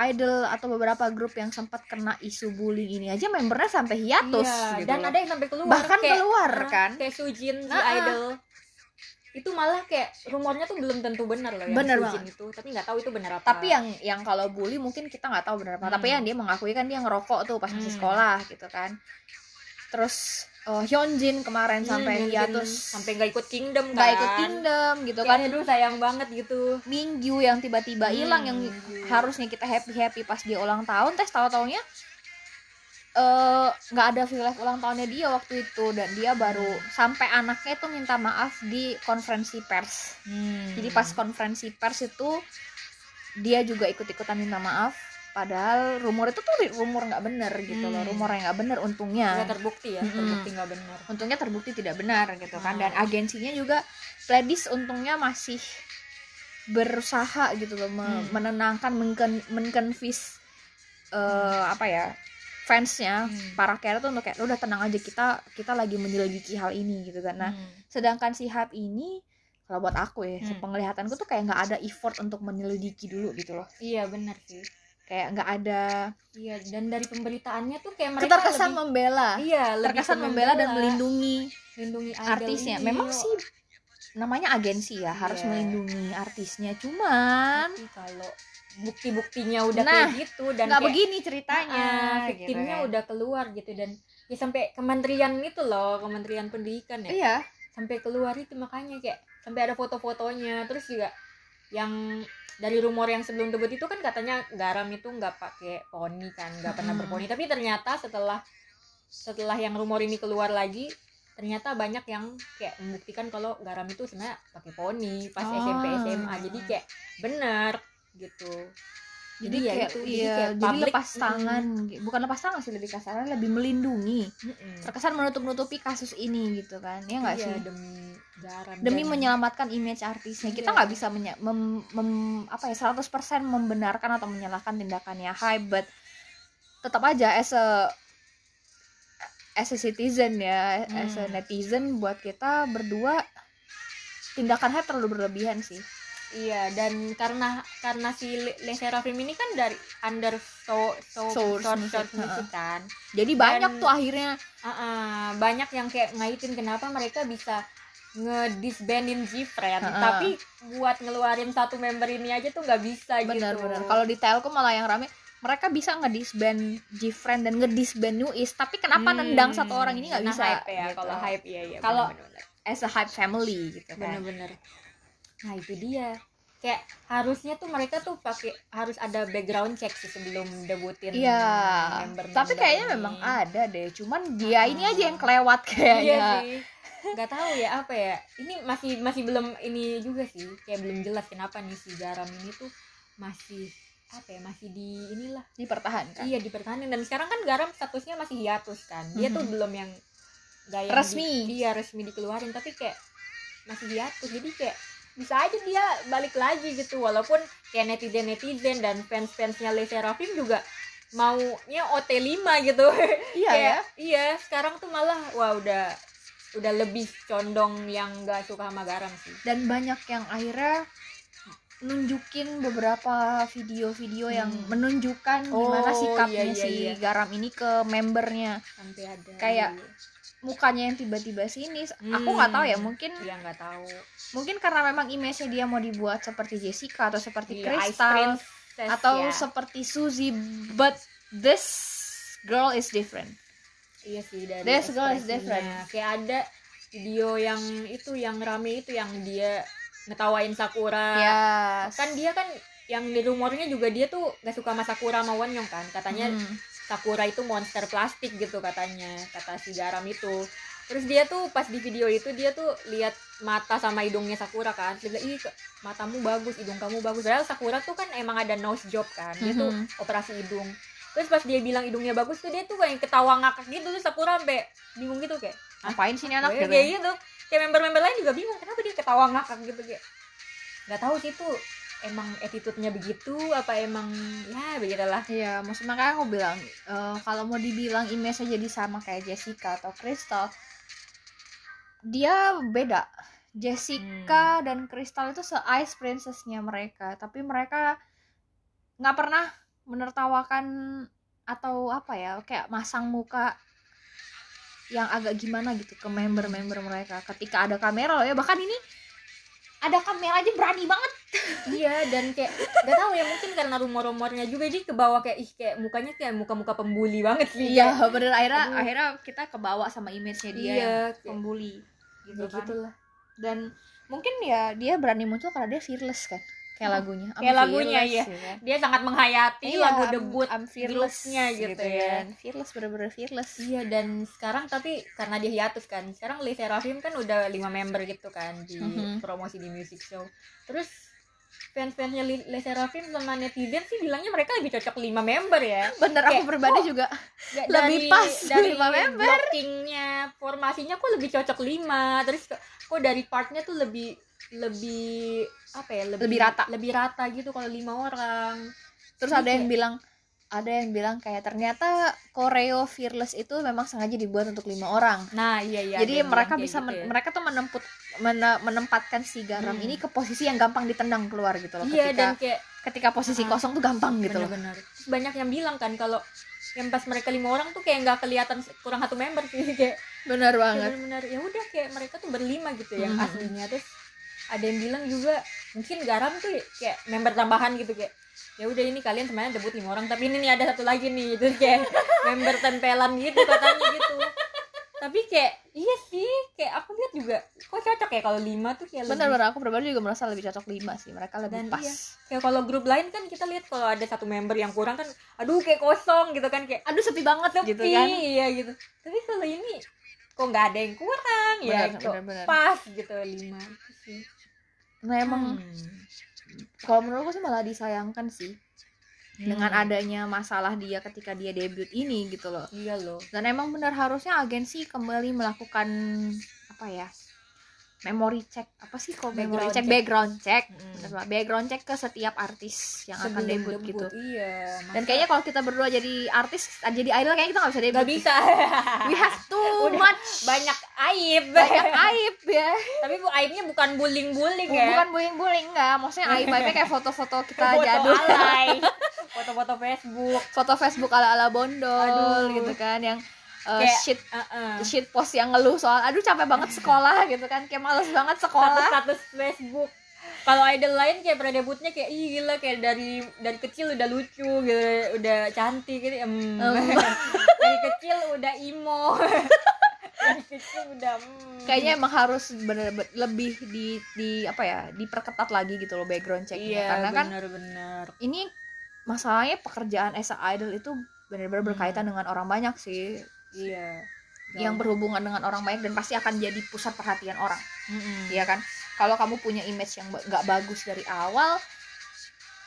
idol atau beberapa grup yang sempat kena isu bullying ini aja membernya sampai hiatus Iya, gitu dan loh. ada yang sampai keluar bahkan kayak, keluar ah, kan kayak Sujin si Ah, ah. idol itu malah kayak rumornya tuh belum tentu benar loh yang Bener Sujin itu. Tapi nggak tahu itu benar apa. Tapi yang yang kalau bully mungkin kita nggak tahu benar apa. Hmm. tapi yang dia mengakui kan dia ngerokok tuh pas masih Hmm. sekolah gitu kan. Terus eh, Hyunjin kemarin Hmm, sampai Hyunjin hiatus sampai nggak ikut Kingdom kan. nggak ikut Kingdom gitu Kayak, kan. Aduh sayang banget gitu. Minggu yang tiba-tiba Hmm, hilang yang Mingyu. harusnya kita happy happy pas dia ulang tahun. Tes tahu taunya eh, nggak ada feel live ulang tahunnya dia waktu itu dan dia baru sampai anaknya itu minta maaf di konferensi pers Hmm. jadi pas konferensi pers itu dia juga ikut-ikutan minta maaf padahal rumor itu tuh rumor nggak bener gitu loh Hmm. rumor yang nggak bener untungnya terbukti ya Mm-mm. terbukti nggak benar untungnya terbukti tidak benar gitu kan Hmm. dan agensinya juga Pledis untungnya masih berusaha gitu loh Hmm. menenangkan mengken menconvince eh, apa ya fansnya Hmm. para kera tuh untuk kayak "Lu udah tenang aja kita kita lagi menyelidiki hal ini gitu kan. Nah Hmm. sedangkan si hype ini kalau buat aku ya Hmm. sepenglihatanku tuh kayak nggak ada effort untuk menyelidiki dulu gitu loh. Iya benar sih. Kayak nggak ada iya dan dari pemberitaannya tuh kayak mereka keterkesan lebih, membela. Iya terkesan ke membela dan melindungi melindungi artisnya. memang sih namanya agensi ya harus Iya. melindungi artisnya cuman tapi kalau bukti-buktinya udah Nah, kayak gitu dan nggak begini ceritanya gitu victimnya kan. udah keluar gitu dan ya sampai kementerian itu loh kementerian pendidikan ya iya sampai keluar itu makanya kayak sampai ada foto-fotonya terus juga yang dari rumor yang sebelum debut itu kan katanya garam itu nggak pakai poni kan nggak pernah Mm. berponi tapi ternyata setelah setelah yang rumor ini keluar lagi ternyata banyak yang kayak membuktikan kalau garam itu sebenarnya pakai poni pas Ah. SMP SMA. Jadi kayak bener gitu. Jadi, ya kayak itu, iya, kayak jadi public, lepas mm, tangan bukan lepas tangan sih lebih kasarnya lebih melindungi. Mm-mm. terkesan menutup nutupi kasus ini gitu kan. Ya nggak Iya, sih? demi garam demi dan- menyelamatkan image artisnya. Kita Iya. nggak bisa menya- mem- mem- apa ya 100% membenarkan atau menyalahkan tindakannya. Hype but tetap aja as a as a citizen ya as a Hmm. netizen buat kita berdua tindakan hype terlalu berlebihan sih Iya dan karena karena si Le Le Sserafim ini kan dari under so so Source source, music, source ha-ha. music kan. jadi banyak Dan- tuh akhirnya Ah, ah, banyak yang kayak ngaitin kenapa mereka bisa ngedisbandin Gfriend Ha-ha. tapi buat ngeluarin satu member ini aja tuh nggak bisa benar-benar gitu. kalau di telkom malah yang rame mereka bisa ngedisband Gfriend dan ngedisband New East tapi kenapa Hmm, nendang satu orang ini nggak karena bisa hype ya gitu. kalau hype iya iya Kalau- as a hype family gitu kan bener-bener nah itu dia kayak harusnya tuh mereka tuh pakai harus ada background check sih sebelum debutin Iya, tapi kayaknya ini. memang ada deh. Cuman dia ini Ah. aja yang kelewat iya kayaknya. sih nggak tahu ya apa ya ini masih masih belum ini juga sih kayak belum jelas kenapa nih si garam ini tuh masih apa ya masih di inilah Dipertahankan. iya dipertahankan dan sekarang kan garam statusnya masih hiatus kan dia tuh Mhm. belum yang gaya Resmi. di, iya resmi dikeluarin tapi kayak masih hiatus jadi kayak bisa aja dia balik lagi gitu walaupun kayak netizen netizen dan fans fansnya Le Serafim juga maunya OT5 gitu [LAUGHS] Iya ya. Iya sekarang tuh malah wah udah udah lebih condong yang gak suka sama garam sih Dan banyak yang akhirnya nunjukin beberapa video-video yang Hmm. menunjukkan Oh, gimana sikapnya iya, iya, si iya. garam ini ke membernya. sampai ada Kayak, iya. Mukanya yang tiba-tiba sini, aku Hmm. nggak tahu ya, mungkin iya nggak tahu mungkin karena memang image-nya dia mau dibuat seperti Jessica atau seperti Iya, Crystal Princess, atau ya. seperti Suzy, but this girl is different. iya sih dari This girl is different. kayak ada video yang itu yang rame itu yang dia ngetawain Sakura. Ya, kan dia kan yang di rumornya juga dia tuh gak suka sama Sakura sama Wonyong kan. Katanya Hmm. Sakura itu monster plastik gitu katanya kata si garam itu. Terus dia tuh pas di video itu dia tuh lihat mata sama hidungnya Sakura kan. Dia bilang ih matamu bagus hidung kamu bagus. Padahal Sakura tuh kan emang ada nose job kan. Dia tuh Mhm. operasi hidung. Terus pas dia bilang hidungnya bagus tuh dia tuh kayak ketawa ngakak gitu. Tuh Sakura sampai bingung gitu kayak ngapain sih ini anak kayak, gitu kayak member-member lain juga bingung kenapa dia ketawa ngakak gitu kayak nggak tahu sih tuh emang attitude-nya begitu apa emang ya begitulah Iya, maksud makanya aku bilang eh, kalau mau dibilang image-nya jadi sama kayak Jessica atau Crystal, dia beda. Jessica dan Crystal itu se-ice princess-nya mereka, tapi mereka nggak pernah menertawakan atau apa ya, kayak masang muka yang agak gimana gitu ke member-member mereka. Ketika ada kamera loh ya, bahkan ini ada kamera aja berani banget. [LAUGHS] iya dan kayak nggak tahu ya mungkin karena rumor-rumornya juga jadi ke bawah kayak ih kayak mukanya kayak muka-muka pembuli banget sih Iya, bener akhirnya Aduh. akhirnya kita kebawa sama image-nya dia iya pembuli gitu ya kan. gitulah Dan mungkin ya dia berani muncul karena dia fearless kan. Kayak lagunya I'm Kayak lagunya, iya. ya kan? dia sangat menghayati Iya, lagu I'm- debut I'm fearless grupnya gitu, ya kan. fearless bener-bener fearless Iya dan sekarang tapi karena dia hiatus kan sekarang Le Sserafim kan udah lima member gitu kan di Mhm. promosi di music show terus fans-fansnya Le, Le Sserafim sama netizen sih bilangnya mereka lebih cocok lima member ya bener aku Kayak, pribadi kok juga Nggak, [LAUGHS] Lebih pas dari lima member. blockingnya formasinya kok lebih cocok lima terus kok dari partnya tuh lebih lebih apa ya lebih, Lebih rata. lebih rata gitu kalau lima orang terus Jadi ada yang bilang ada yang bilang kayak ternyata koreo fearless itu memang sengaja dibuat untuk lima orang nah iya iya jadi yang mereka bisa men- gitu ya. mereka tuh menemput mene- menempatkan si garam Hmm. ini ke posisi yang gampang ditendang keluar gitu loh iya ketika dan kayak ketika posisi Ah, kosong tuh gampang gitu loh bener-bener Terus banyak yang bilang kan kalau yang pas mereka lima orang tuh kayak nggak kelihatan kurang satu member sih [LAUGHS] kayak benar banget benar-benar ya udah kayak mereka tuh berlima gitu yang Mhm. aslinya terus ada yang bilang juga mungkin garam tuh kayak member tambahan gitu kayak ya udah ini kalian sebenarnya debut lima orang tapi ini nih ada satu lagi nih terus kayak [LAUGHS] member tempelan gitu katanya gitu. Tapi kayak iya sih kayak aku lihat juga kok cocok ya kalau lima tuh kayak lebih- benar-benar aku pribadi juga merasa lebih cocok lima sih mereka lebih Dan pas. iya. kayak kalau grup lain kan kita lihat kalau ada satu member yang kurang kan aduh kayak kosong gitu kan kayak aduh sepi banget sepi gitu kan. iya gitu. Tapi kalau ini kok nggak ada yang kurang ya Benar, kok benar, benar. pas gitu lima itu sih nah emang Hmm. kalau menurutku sih malah disayangkan sih dengan Hmm. adanya masalah dia ketika dia debut ini gitu loh iya loh dan emang benar harusnya agensi kembali melakukan apa ya memory check. Apa sih kok memory Background check check. background check. Mm. Banget. background check ke setiap artis yang akan Sebelum debut, gitu. iya dan kayaknya kalau kita berdua jadi artis jadi idol kayaknya kita nggak bisa debut. Nggak bisa. [LAUGHS] We have too Udah much. banyak aib. Banyak [LAUGHS] aib ya. Tapi bu aibnya bukan bullying bullying ya? Bukan bullying bullying nggak. Maksudnya aib aibnya kayak foto-foto kita foto jadul. alay. [LAUGHS] Foto-foto Facebook. Foto Facebook ala ala bondol Aduh. gitu kan yang uh, Kayak- shit Heeh. shit post yang ngeluh soal aduh capek banget sekolah gitu kan kayak males banget sekolah status Facebook kalau idol lain kayak pada debutnya kayak ih gila kayak dari dari kecil udah lucu gitu udah cantik gitu. Em. [LAUGHS] dari kecil udah imo [LAUGHS] dari kecil udah mm. kayaknya emang harus bener bener lebih di di apa ya diperketat lagi gitu loh background checknya iya karena kan bener-bener ini masalahnya pekerjaan as a idol itu benar-benar Hmm. berkaitan dengan orang banyak sih iya. Yang berhubungan dengan orang banyak dan pasti akan jadi pusat perhatian orang. Mm-mm. ya kan? Kalau kamu punya image yang nggak bagus dari awal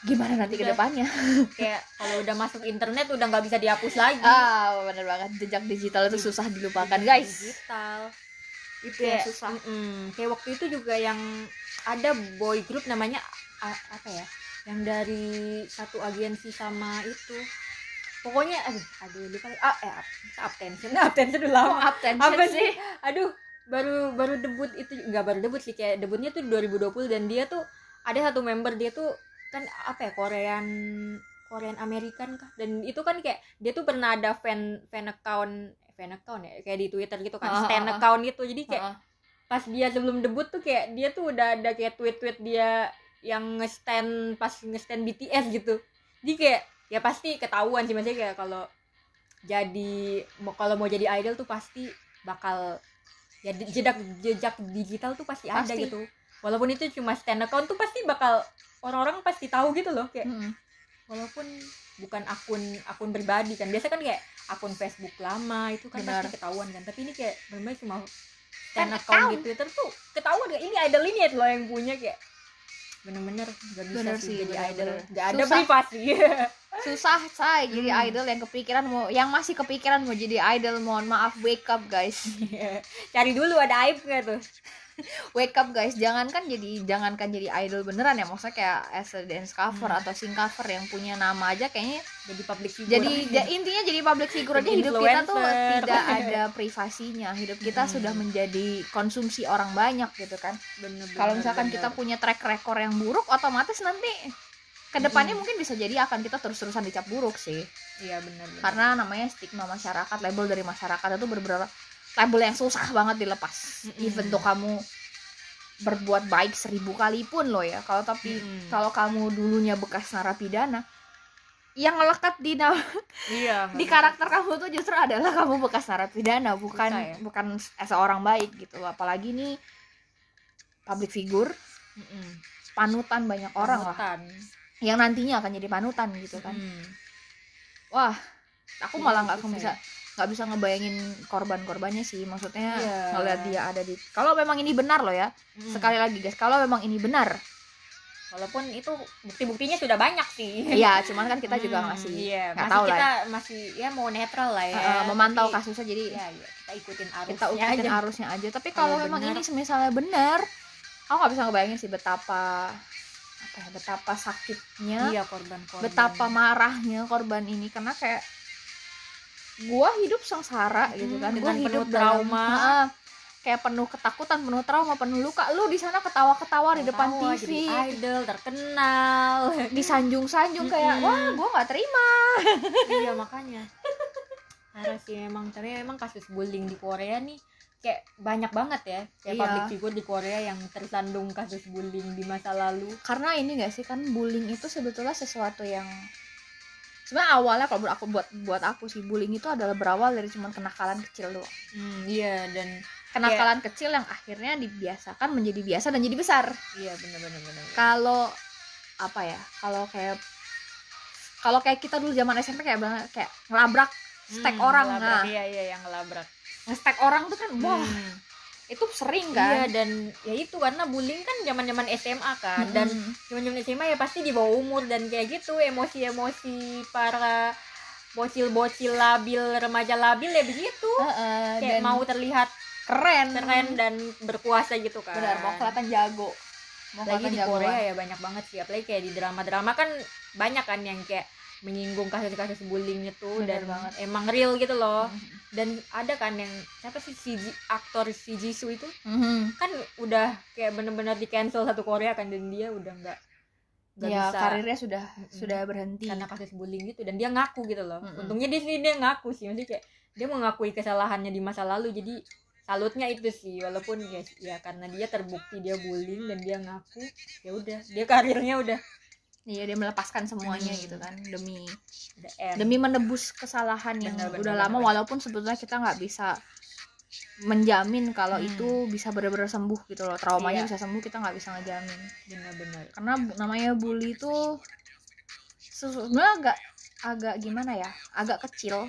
gimana nanti ke Udah. depannya? [LAUGHS] Kayak kalau udah masuk internet udah nggak bisa dihapus lagi. Ah bener banget. Jejak digital itu susah dilupakan guys. Digital. Itu kayak yang susah. mm-mm. kayak waktu itu juga yang ada boy group namanya a- apa ya? Yang dari satu agensi sama itu pokoknya aduh aduh lupa. Ah eh abtention [LAUGHS] abtention udah lama attention apa sih? aduh baru baru debut itu nggak baru debut sih kayak debutnya tuh 2020 dan dia tuh ada satu member dia tuh kan apa ya Korean Korean American kah? Dan itu kan kayak dia tuh pernah ada fan fan account eh, fan account ya kayak di Twitter gitu kan stand ah, ah. account gitu. Jadi kayak Heeh. pas dia sebelum debut tuh kayak dia tuh udah ada kayak tweet-tweet dia yang nge-stand pas nge-stand BTS gitu. Jadi kayak ya pasti ketahuan sih maksudnya kayak kalau jadi mau kalau mau jadi idol tuh pasti bakal ya jejak jejak digital tuh pasti, ada Pasti. gitu walaupun itu cuma stand account tuh pasti bakal orang-orang pasti tahu gitu loh kayak Mm-mm. walaupun bukan akun akun pribadi kan biasa kan kayak akun Facebook lama itu kan Benar. pasti ketahuan kan tapi ini kayak benar cuma stand account account. di Twitter tuh ketahuan gak ini idol ini loh yang punya kayak bener-bener gak bisa Bener sih sih, jadi bener-bener. idol gak ada Susah. privasi [LAUGHS] susah say jadi Hmm. idol yang kepikiran mau yang masih kepikiran mau jadi idol mohon maaf wake up guys [LAUGHS] cari dulu ada aib gak tuh wake up guys jangankan jadi jangankan jadi idol beneran ya maksudnya kayak as a dance cover Hmm. atau sing cover yang punya nama aja kayaknya jadi public figure jadi ja- intinya jadi public figure aja hidup kita tuh tidak [LAUGHS] ada privasinya hidup kita Hmm. sudah menjadi konsumsi orang banyak gitu kan kalau misalkan bener. kita punya track record yang buruk otomatis nanti ke depannya Hmm. mungkin bisa jadi akan kita terus-terusan dicap buruk sih iya bener bener. karena namanya stigma masyarakat label dari masyarakat itu beberapa label yang susah banget dilepas Mm-mm. even tuh kamu berbuat baik seribu kali pun loh ya kalau tapi Mm-mm. kalau kamu dulunya bekas narapidana yang melekat di [LAUGHS] iya [LAUGHS] di karakter kamu tuh justru adalah kamu bekas narapidana bukan Susah ya. bukan seorang baik gitu apalagi nih public figure Mm-mm. panutan banyak orang lah Panutan. yang nantinya akan jadi panutan gitu kan Hmm. wah aku Iya, malah nggak susah bisa nggak bisa ngebayangin korban-korbannya sih. Maksudnya Iya. ngeliat dia ada di kalau memang ini benar loh ya. Hmm. sekali lagi guys kalau memang ini benar. Walaupun itu bukti-buktinya sudah banyak sih. Iya, cuman kan kita juga Hmm, masih iya, nggak masih tahu lah. kita masih ya mau netral lah ya. Eh, memantau Tapi, kasusnya jadi ya, ya, kita ikutin arusnya kita ikutin aja arusnya aja. Tapi Kalau memang ini misalnya benar, aku nggak bisa ngebayangin sih betapa apa ya, betapa sakitnya, iya korban-korban. betapa marahnya korban ini. Karena kayak gua hidup sengsara gitu kan, dengan hidup penuh dalam- trauma. Heeh. kayak penuh ketakutan, penuh trauma, penuh luka. Lu di sana ketawa-ketawa di depan TV, jadi idol terkenal [LAUGHS] disanjung-sanjung kayak Mm-mm. wah gua nggak terima. [LAUGHS] iya makanya parah sih emang tapi emang kasus bullying di Korea nih kayak banyak banget ya kayak Iya. public figure di Korea yang tersandung kasus bullying di masa lalu karena ini gak sih kan bullying itu sebetulnya sesuatu yang sebenarnya awalnya kalau buat aku buat buat aku sih bullying itu adalah berawal dari cuman kenakalan kecil doang. Hmm, iya dan kenakalan kecil yang akhirnya dibiasakan menjadi biasa dan jadi besar. Iya bener-bener bener kalau apa ya kalau kayak kalau kayak kita dulu zaman SMP kayak banget kayak ngelabrak stek Hmm, orang. ngelabrak, nah iya iya yang ngelabrak. ngestek orang tuh kan wah Hmm. Itu sering iya kan? dan ya itu karena bullying kan zaman-zaman SMA kan dan Mm-mm. zaman-zaman SMA ya pasti di bawah umur dan kayak gitu emosi-emosi para bocil-bocil labil remaja labil ya begitu. Heeh, kayak dan mau terlihat keren. Keren dan berkuasa gitu kan. Benar mau kelihatan jago. Mau lagi di jagoan. Korea ya banyak banget sih apalagi kayak di drama-drama kan banyak kan yang kayak menyinggung kasus-kasus bullying itu Bener dan banget. emang real gitu loh Mhm. dan ada kan yang siapa sih si Ji- aktor si Jisoo itu Mhm. kan udah kayak bener-bener di cancel satu Korea kan dan dia udah nggak nggak ya bisa karirnya sudah Mm-mm. sudah berhenti karena kasus bullying gitu dan dia ngaku gitu loh Mm-mm. untungnya di sini dia ngaku sih maksudnya kayak dia mengakui kesalahannya di masa lalu jadi salutnya itu sih walaupun ya ya karena dia terbukti dia bullying dan dia ngaku ya udah dia karirnya udah iya dia melepaskan semuanya Hmm. gitu kan demi udah end. demi menebus kesalahan yang benar, udah lama benar. walaupun sebetulnya kita nggak bisa menjamin kalau Hmm. itu bisa benar-benar sembuh gitu loh traumanya Iya. bisa sembuh kita nggak bisa ngejamin benar-benar karena namanya bully itu sebenarnya agak agak gimana ya agak kecil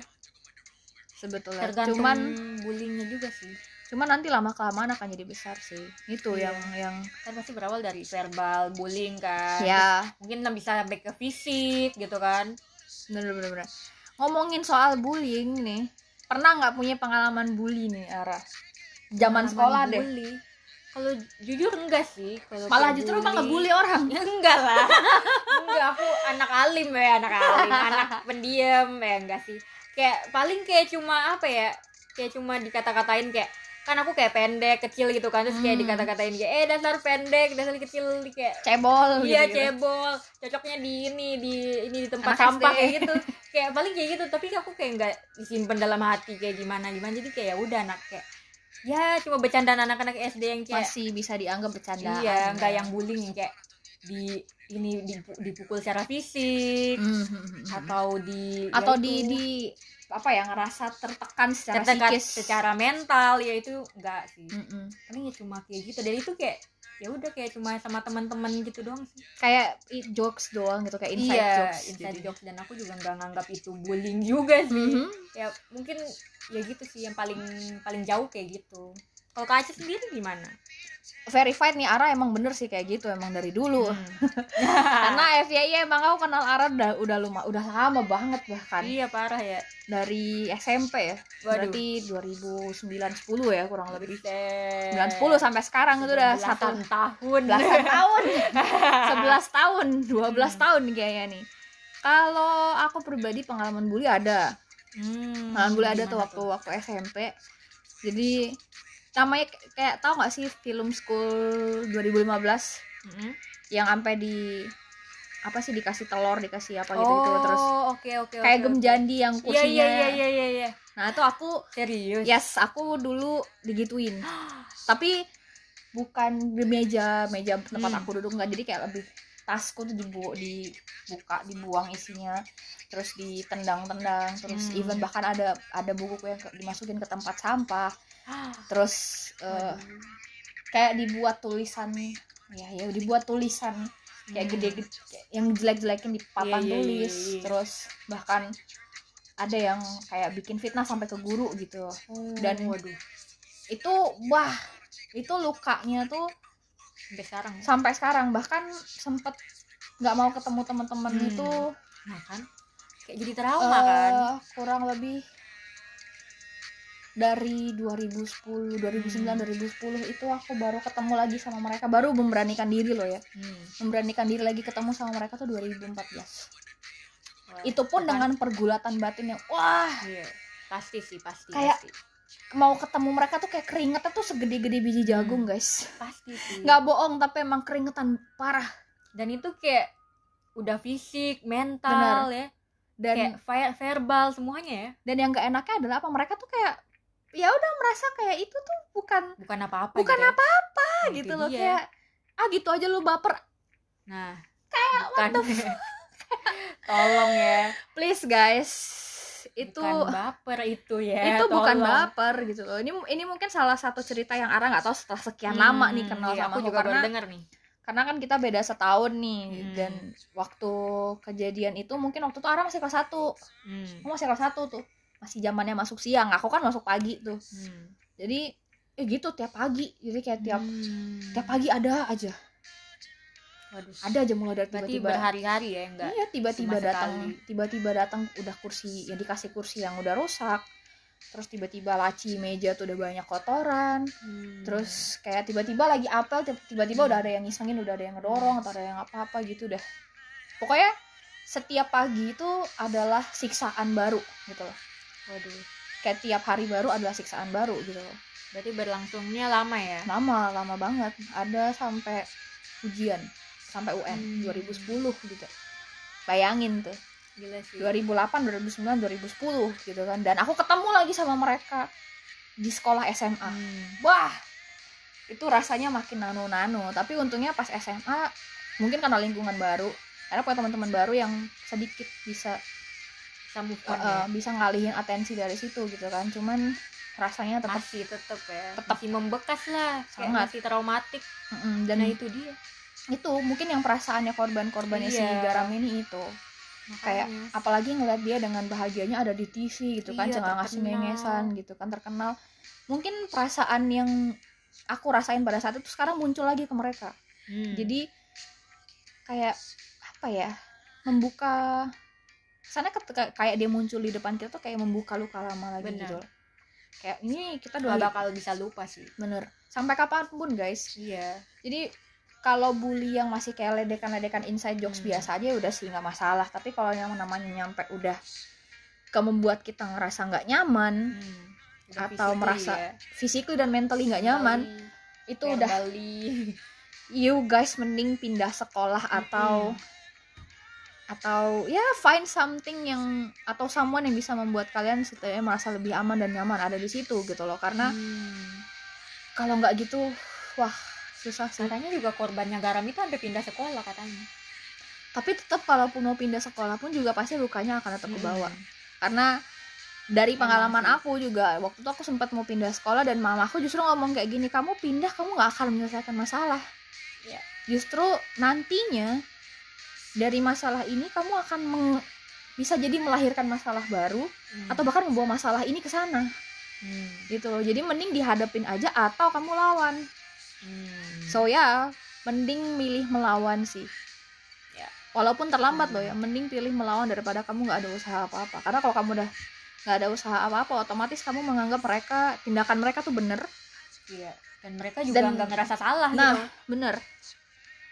sebetulnya tergantung cuman bullyingnya juga sih cuman nanti lama kelamaan akan jadi besar sih. Itu Iya. yang yang kan pasti berawal dari verbal bullying kan. Ya mungkin bisa sampai ke fisik gitu kan. Bener bener bener. Ngomongin soal bullying nih pernah nggak punya pengalaman bully nih Ara? Zaman Pengalaman sekolah deh. bully. kalau jujur enggak sih. Kalau malah justru emang ngebully orang. Ya, [LAUGHS] enggak lah. Enggak aku anak alim ya anak alim. Anak pendiam ya enggak sih. Kayak paling kayak cuma apa ya? Kayak cuma dikata-katain kayak kan aku kayak pendek kecil gitu kan terus kayak Hmm. dikata-katain kayak eh dasar pendek dasar kecil kayak cebol iya gitu, gitu. cebol cocoknya di ini di ini di tempat Anak sampah SD. kayak gitu kayak paling kayak gitu tapi aku kayak nggak disimpan dalam hati kayak gimana gimana jadi kayak ya udah anak kayak ya cuma bercandaan anak-anak SD yang kayak masih bisa dianggap bercandaan iya nggak ya. yang bullying yang kayak di ini dipu- dipukul secara fisik Hmm, hmm, atau di ya atau itu, di di apa ya ngerasa tertekan secara tertekan psikis. secara mental ya itu enggak sih. Mm-mm. paling ya cuma kayak gitu. Dan itu kayak ya udah kayak cuma sama teman-teman gitu doang sih. Kayak jokes doang gitu kayak inside iya jokes inside jadi. jokes. Dan aku juga nggak nganggap itu bullying juga sih. Mhm. ya mungkin ya gitu sih yang paling paling jauh kayak gitu kalau Aceh sendiri gimana? Verified nih Ara emang bener sih kayak gitu emang dari dulu. Hmm. [LAUGHS] karena FYI emang aku kenal Ara udah udah lama udah lama banget bahkan. Iya parah ya. Dari SMP ya Waduh. berarti 2009 10 ya kurang lebih. Buset. 9 10 sampai sekarang itu udah satu tahun. belasan [LAUGHS] tahun. [LAUGHS] 11 tahun 12 Hmm. tahun kayaknya nih. Kalau aku pribadi pengalaman bully ada. Hmm, pengalaman bully ada tuh gimana waktu waktu SMP jadi namanya kayak tahu nggak sih film School 2015 Mm-mm. yang sampai di apa sih dikasih telur dikasih apa gitu gitu terus Oh, oke oke kayak oke, gem oke. jandi yang Iya kursinya iya iya iya iya iya. nah itu aku Serius. yes aku dulu digituin [GASPS] tapi bukan di meja meja tempat Hmm. aku duduk nggak jadi kayak lebih tasku tuh dibu dibuka dibuang isinya terus ditendang-tendang terus Hmm. even bahkan ada ada bukuku yang dimasukin ke tempat sampah terus Waduh. kayak dibuat tulisan ya ya dibuat tulisan kayak Hmm. gede, kayak yang jelek-jelekin di papan Iya, iya, tulis iya, iya. terus bahkan ada yang kayak bikin fitnah sampai ke guru gitu Dan- dan waduh itu wah itu lukanya tuh sampai sekarang ya. sampai sekarang bahkan sempet nggak mau ketemu teman-teman Hmm. itu nah kan kayak jadi trauma eh, kan kurang lebih dari 2010 2009 Hmm. 2010 itu aku baru ketemu lagi sama mereka baru memberanikan diri loh ya. Hmm. memberanikan diri lagi ketemu sama mereka tuh 2014 Wah, itu pun kan- dengan pergulatan batin yang wah. Iya pasti sih pasti Kayak- pasti. mau ketemu mereka tuh kayak keringetnya tuh segede-gede biji jagung guys. Pasti sih. Nggak bohong tapi emang keringetan parah. Dan itu kayak udah fisik mental ya. Dan kayak ver- verbal semuanya ya. Dan yang gak enaknya adalah apa? Mereka tuh kayak ya udah merasa kayak itu tuh bukan bukan apa-apa bukan gitu ya. apa-apa Nah, itu gitu loh dia. kayak ah gitu aja lu baper nah kayak bukan [LAUGHS] tolong ya please guys itu bukan baper itu ya itu bukan tolong. baper gitu loh ini ini mungkin salah satu cerita yang Ara nggak tahu setelah sekian Hmm, lama nih kenal iya, sama aku aku juga karena baru denger nih karena kan kita beda setahun nih Hmm. dan waktu kejadian itu mungkin waktu itu Ara masih kelas 1 hmm. aku masih kelas 1 tuh masih zamannya masuk siang aku kan masuk pagi tuh. Hmm. jadi eh gitu tiap pagi. Jadi kayak tiap Hmm. tiap pagi ada aja. Waduh. ada aja mulai dari tiba-tiba. berhari-hari ya enggak iya tiba-tiba datang. tiba-tiba datang udah kursi yang dikasih kursi yang udah rusak. Terus tiba-tiba laci meja tuh udah banyak kotoran. Hmm. terus kayak tiba-tiba lagi apel tib- tiba-tiba udah ada yang ngisengin udah ada yang ngedorong atau ada yang apa-apa gitu dah pokoknya setiap pagi itu adalah siksaan baru gitu loh waduh. Kayak tiap hari baru adalah siksaan baru gitu loh. Berarti berlangsungnya lama ya? Lama lama banget. Ada sampai ujian sampai UN Hmm. 2010 gitu. Bayangin tuh. Gila sih. 2008 2009 2010 gitu kan. Dan aku ketemu lagi sama mereka di sekolah SMA Hmm. wah itu rasanya makin nano-nano. Tapi untungnya pas SMA mungkin karena lingkungan baru karena punya teman-teman baru yang sedikit bisa bisa move uh, on ya uh, bisa ngalihin atensi dari situ gitu kan cuman rasanya tetap masih tetep ya Tetep. masih membekas lah kayak Sangat. masih traumatik Mm-mm, dan nah itu dia itu mungkin yang perasaannya korban-korbannya si Iya. garam ini itu kayak Makanya. apalagi ngeliat dia dengan bahagianya ada di TV gitu kan Iya, jangan ngasih ngengesan gitu kan terkenal mungkin perasaan yang aku rasain pada saat itu sekarang muncul lagi ke mereka Hmm. jadi kayak apa ya membuka sana ketika kayak dia muncul di depan kita tuh kayak membuka luka lama lagi Benar. gitu loh. kayak ini kita dua bakal bisa lupa sih bener sampai kapan pun guys iya jadi kalau bully yang masih kayak ledekan-ledekan inside jokes Hmm. biasa aja udah sih nggak masalah tapi kalau yang namanya nyampe udah ke membuat kita ngerasa nggak nyaman Hmm. Udah Atau physically merasa ya. physically dan mentally nggak nyaman Verbally, itu udah verbally. [LAUGHS] you guys mending pindah sekolah atau atau ya find something yang atau someone yang bisa membuat kalian setidaknya merasa lebih aman dan nyaman ada di situ gitu loh karena Hmm. kalau nggak gitu wah susah sih katanya juga korbannya garam itu sampai pindah sekolah katanya tapi tetap kalaupun mau pindah sekolah pun juga pasti lukanya akan tetap Hmm. kebawa karena dari Emang pengalaman aku juga waktu itu aku sempat mau pindah sekolah dan mamaku justru ngomong kayak gini kamu pindah kamu nggak akan menyelesaikan masalah Ya. justru nantinya dari masalah ini kamu akan meng- bisa jadi melahirkan masalah baru Hmm. atau bahkan membawa masalah ini ke sana Hmm. gitu loh jadi mending dihadapin aja atau kamu lawan Hmm. so ya mending milih melawan sih Ya. walaupun terlambat Hmm. loh ya mending pilih melawan daripada kamu nggak ada usaha apa-apa karena kalau kamu udah nggak ada usaha apa-apa otomatis kamu menganggap mereka tindakan mereka tuh bener Iya. dan mereka juga nggak ngerasa salah nah gitu bener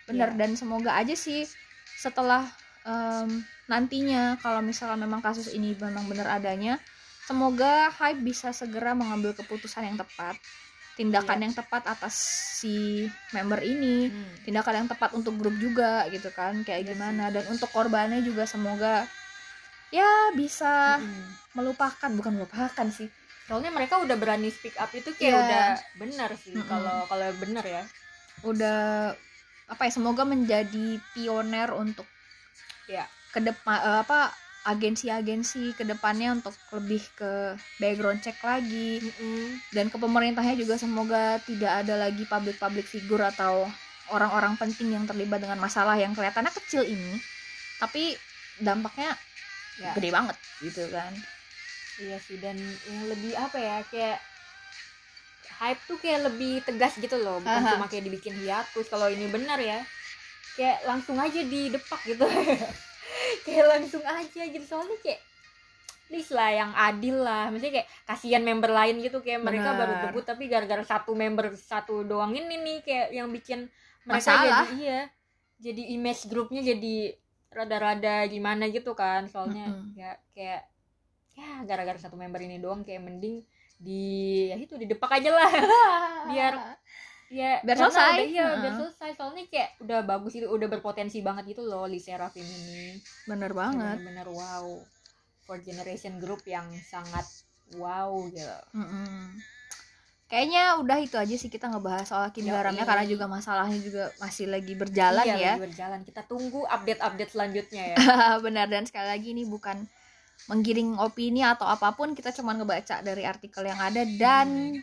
bener Iya. dan semoga aja sih setelah em, nantinya kalau misalkan memang kasus ini memang bener adanya semoga hype bisa segera mengambil keputusan yang tepat tindakan Iya. yang tepat atas si member ini Hmm. tindakan yang tepat untuk grup juga gitu kan kayak Iya gimana dan untuk korbannya juga semoga ya bisa Hmm. melupakan bukan melupakan sih soalnya mereka udah berani speak up itu kayak Iya. udah benar sih kalau kalau benar ya udah apa ya semoga menjadi pioner untuk Iya. ke depan eh, apa agensi-agensi ke depannya untuk lebih ke background check lagi dan ke pemerintahnya juga semoga tidak ada lagi public public figure atau orang-orang penting yang terlibat dengan masalah yang kelihatannya kecil ini tapi dampaknya Ya. gede banget gitu kan Iya sih dan yang lebih apa ya kayak hype tuh kayak lebih tegas gitu loh bukan Aha. cuma kayak dibikin hiatus kalau ini benar ya kayak langsung aja didepak gitu [LAUGHS] kayak langsung aja gitu soalnya kayak please lah yang adil lah maksudnya kayak kasihan member lain gitu kayak mereka baru debut tapi gara-gara satu member satu doang ini nih kayak yang bikin mereka Masalah. jadi iya jadi image grupnya jadi rada-rada gimana gitu kan soalnya Mm-mm. ya kayak ya gara-gara satu member ini doang kayak mending di ya itu didepak aja lah [LAUGHS] biar ya Biar selesai. udah- Heeh. biar selesai soalnya kayak udah bagus itu udah berpotensi banget gitu loh Lee Serafim ini bener banget bener-bener wow for generation group yang sangat wow gitu Mm-mm. Kayaknya udah itu aja sih kita ngebahas soal Kim Yoi. Garamnya karena juga masalahnya juga masih lagi berjalan iya, ya. lagi berjalan kita tunggu update-update selanjutnya ya [LAUGHS] Benar dan sekali lagi ini bukan menggiring opini atau apa pun, kita cuma ngebaca dari artikel yang ada dan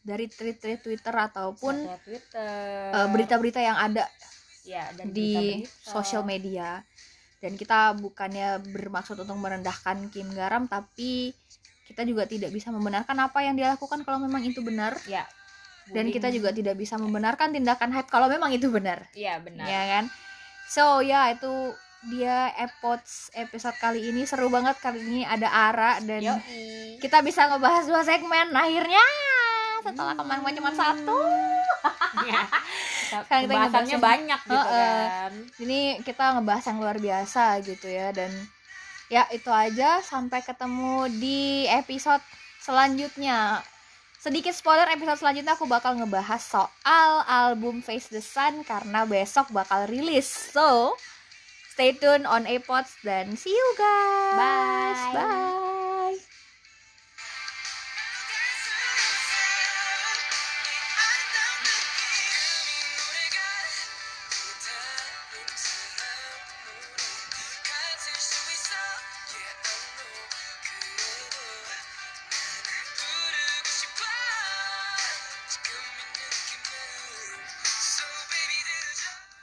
dari tweet-tweet Twitter ataupun Twitter. eh, berita-berita yang ada ya, dan di sosial media. Dan kita bukannya bermaksud untuk merendahkan Kim Garam tapi kita juga tidak bisa membenarkan apa yang dia lakukan kalau memang itu benar. Ya dan kita juga tidak bisa membenarkan tindakan hype kalau memang itu benar. Iya benar. Ya kan? So ya itu dia epods episode kali ini seru banget. Kali ini ada Ara dan Yoi. kita bisa ngebahas dua segmen. Akhirnya setelah kemarin cuma satu. Ya. [LAUGHS] Sekarang kita Pembahasannya ngebahas- banyak gitu Heeh. kan. Ini kita ngebahas yang luar biasa gitu ya. Dan ya itu aja. Sampai ketemu di episode selanjutnya. Sedikit spoiler episode selanjutnya aku bakal ngebahas soal album Face the Sun karena besok bakal rilis. So stay tune on Apods dan see you guys Bye. bye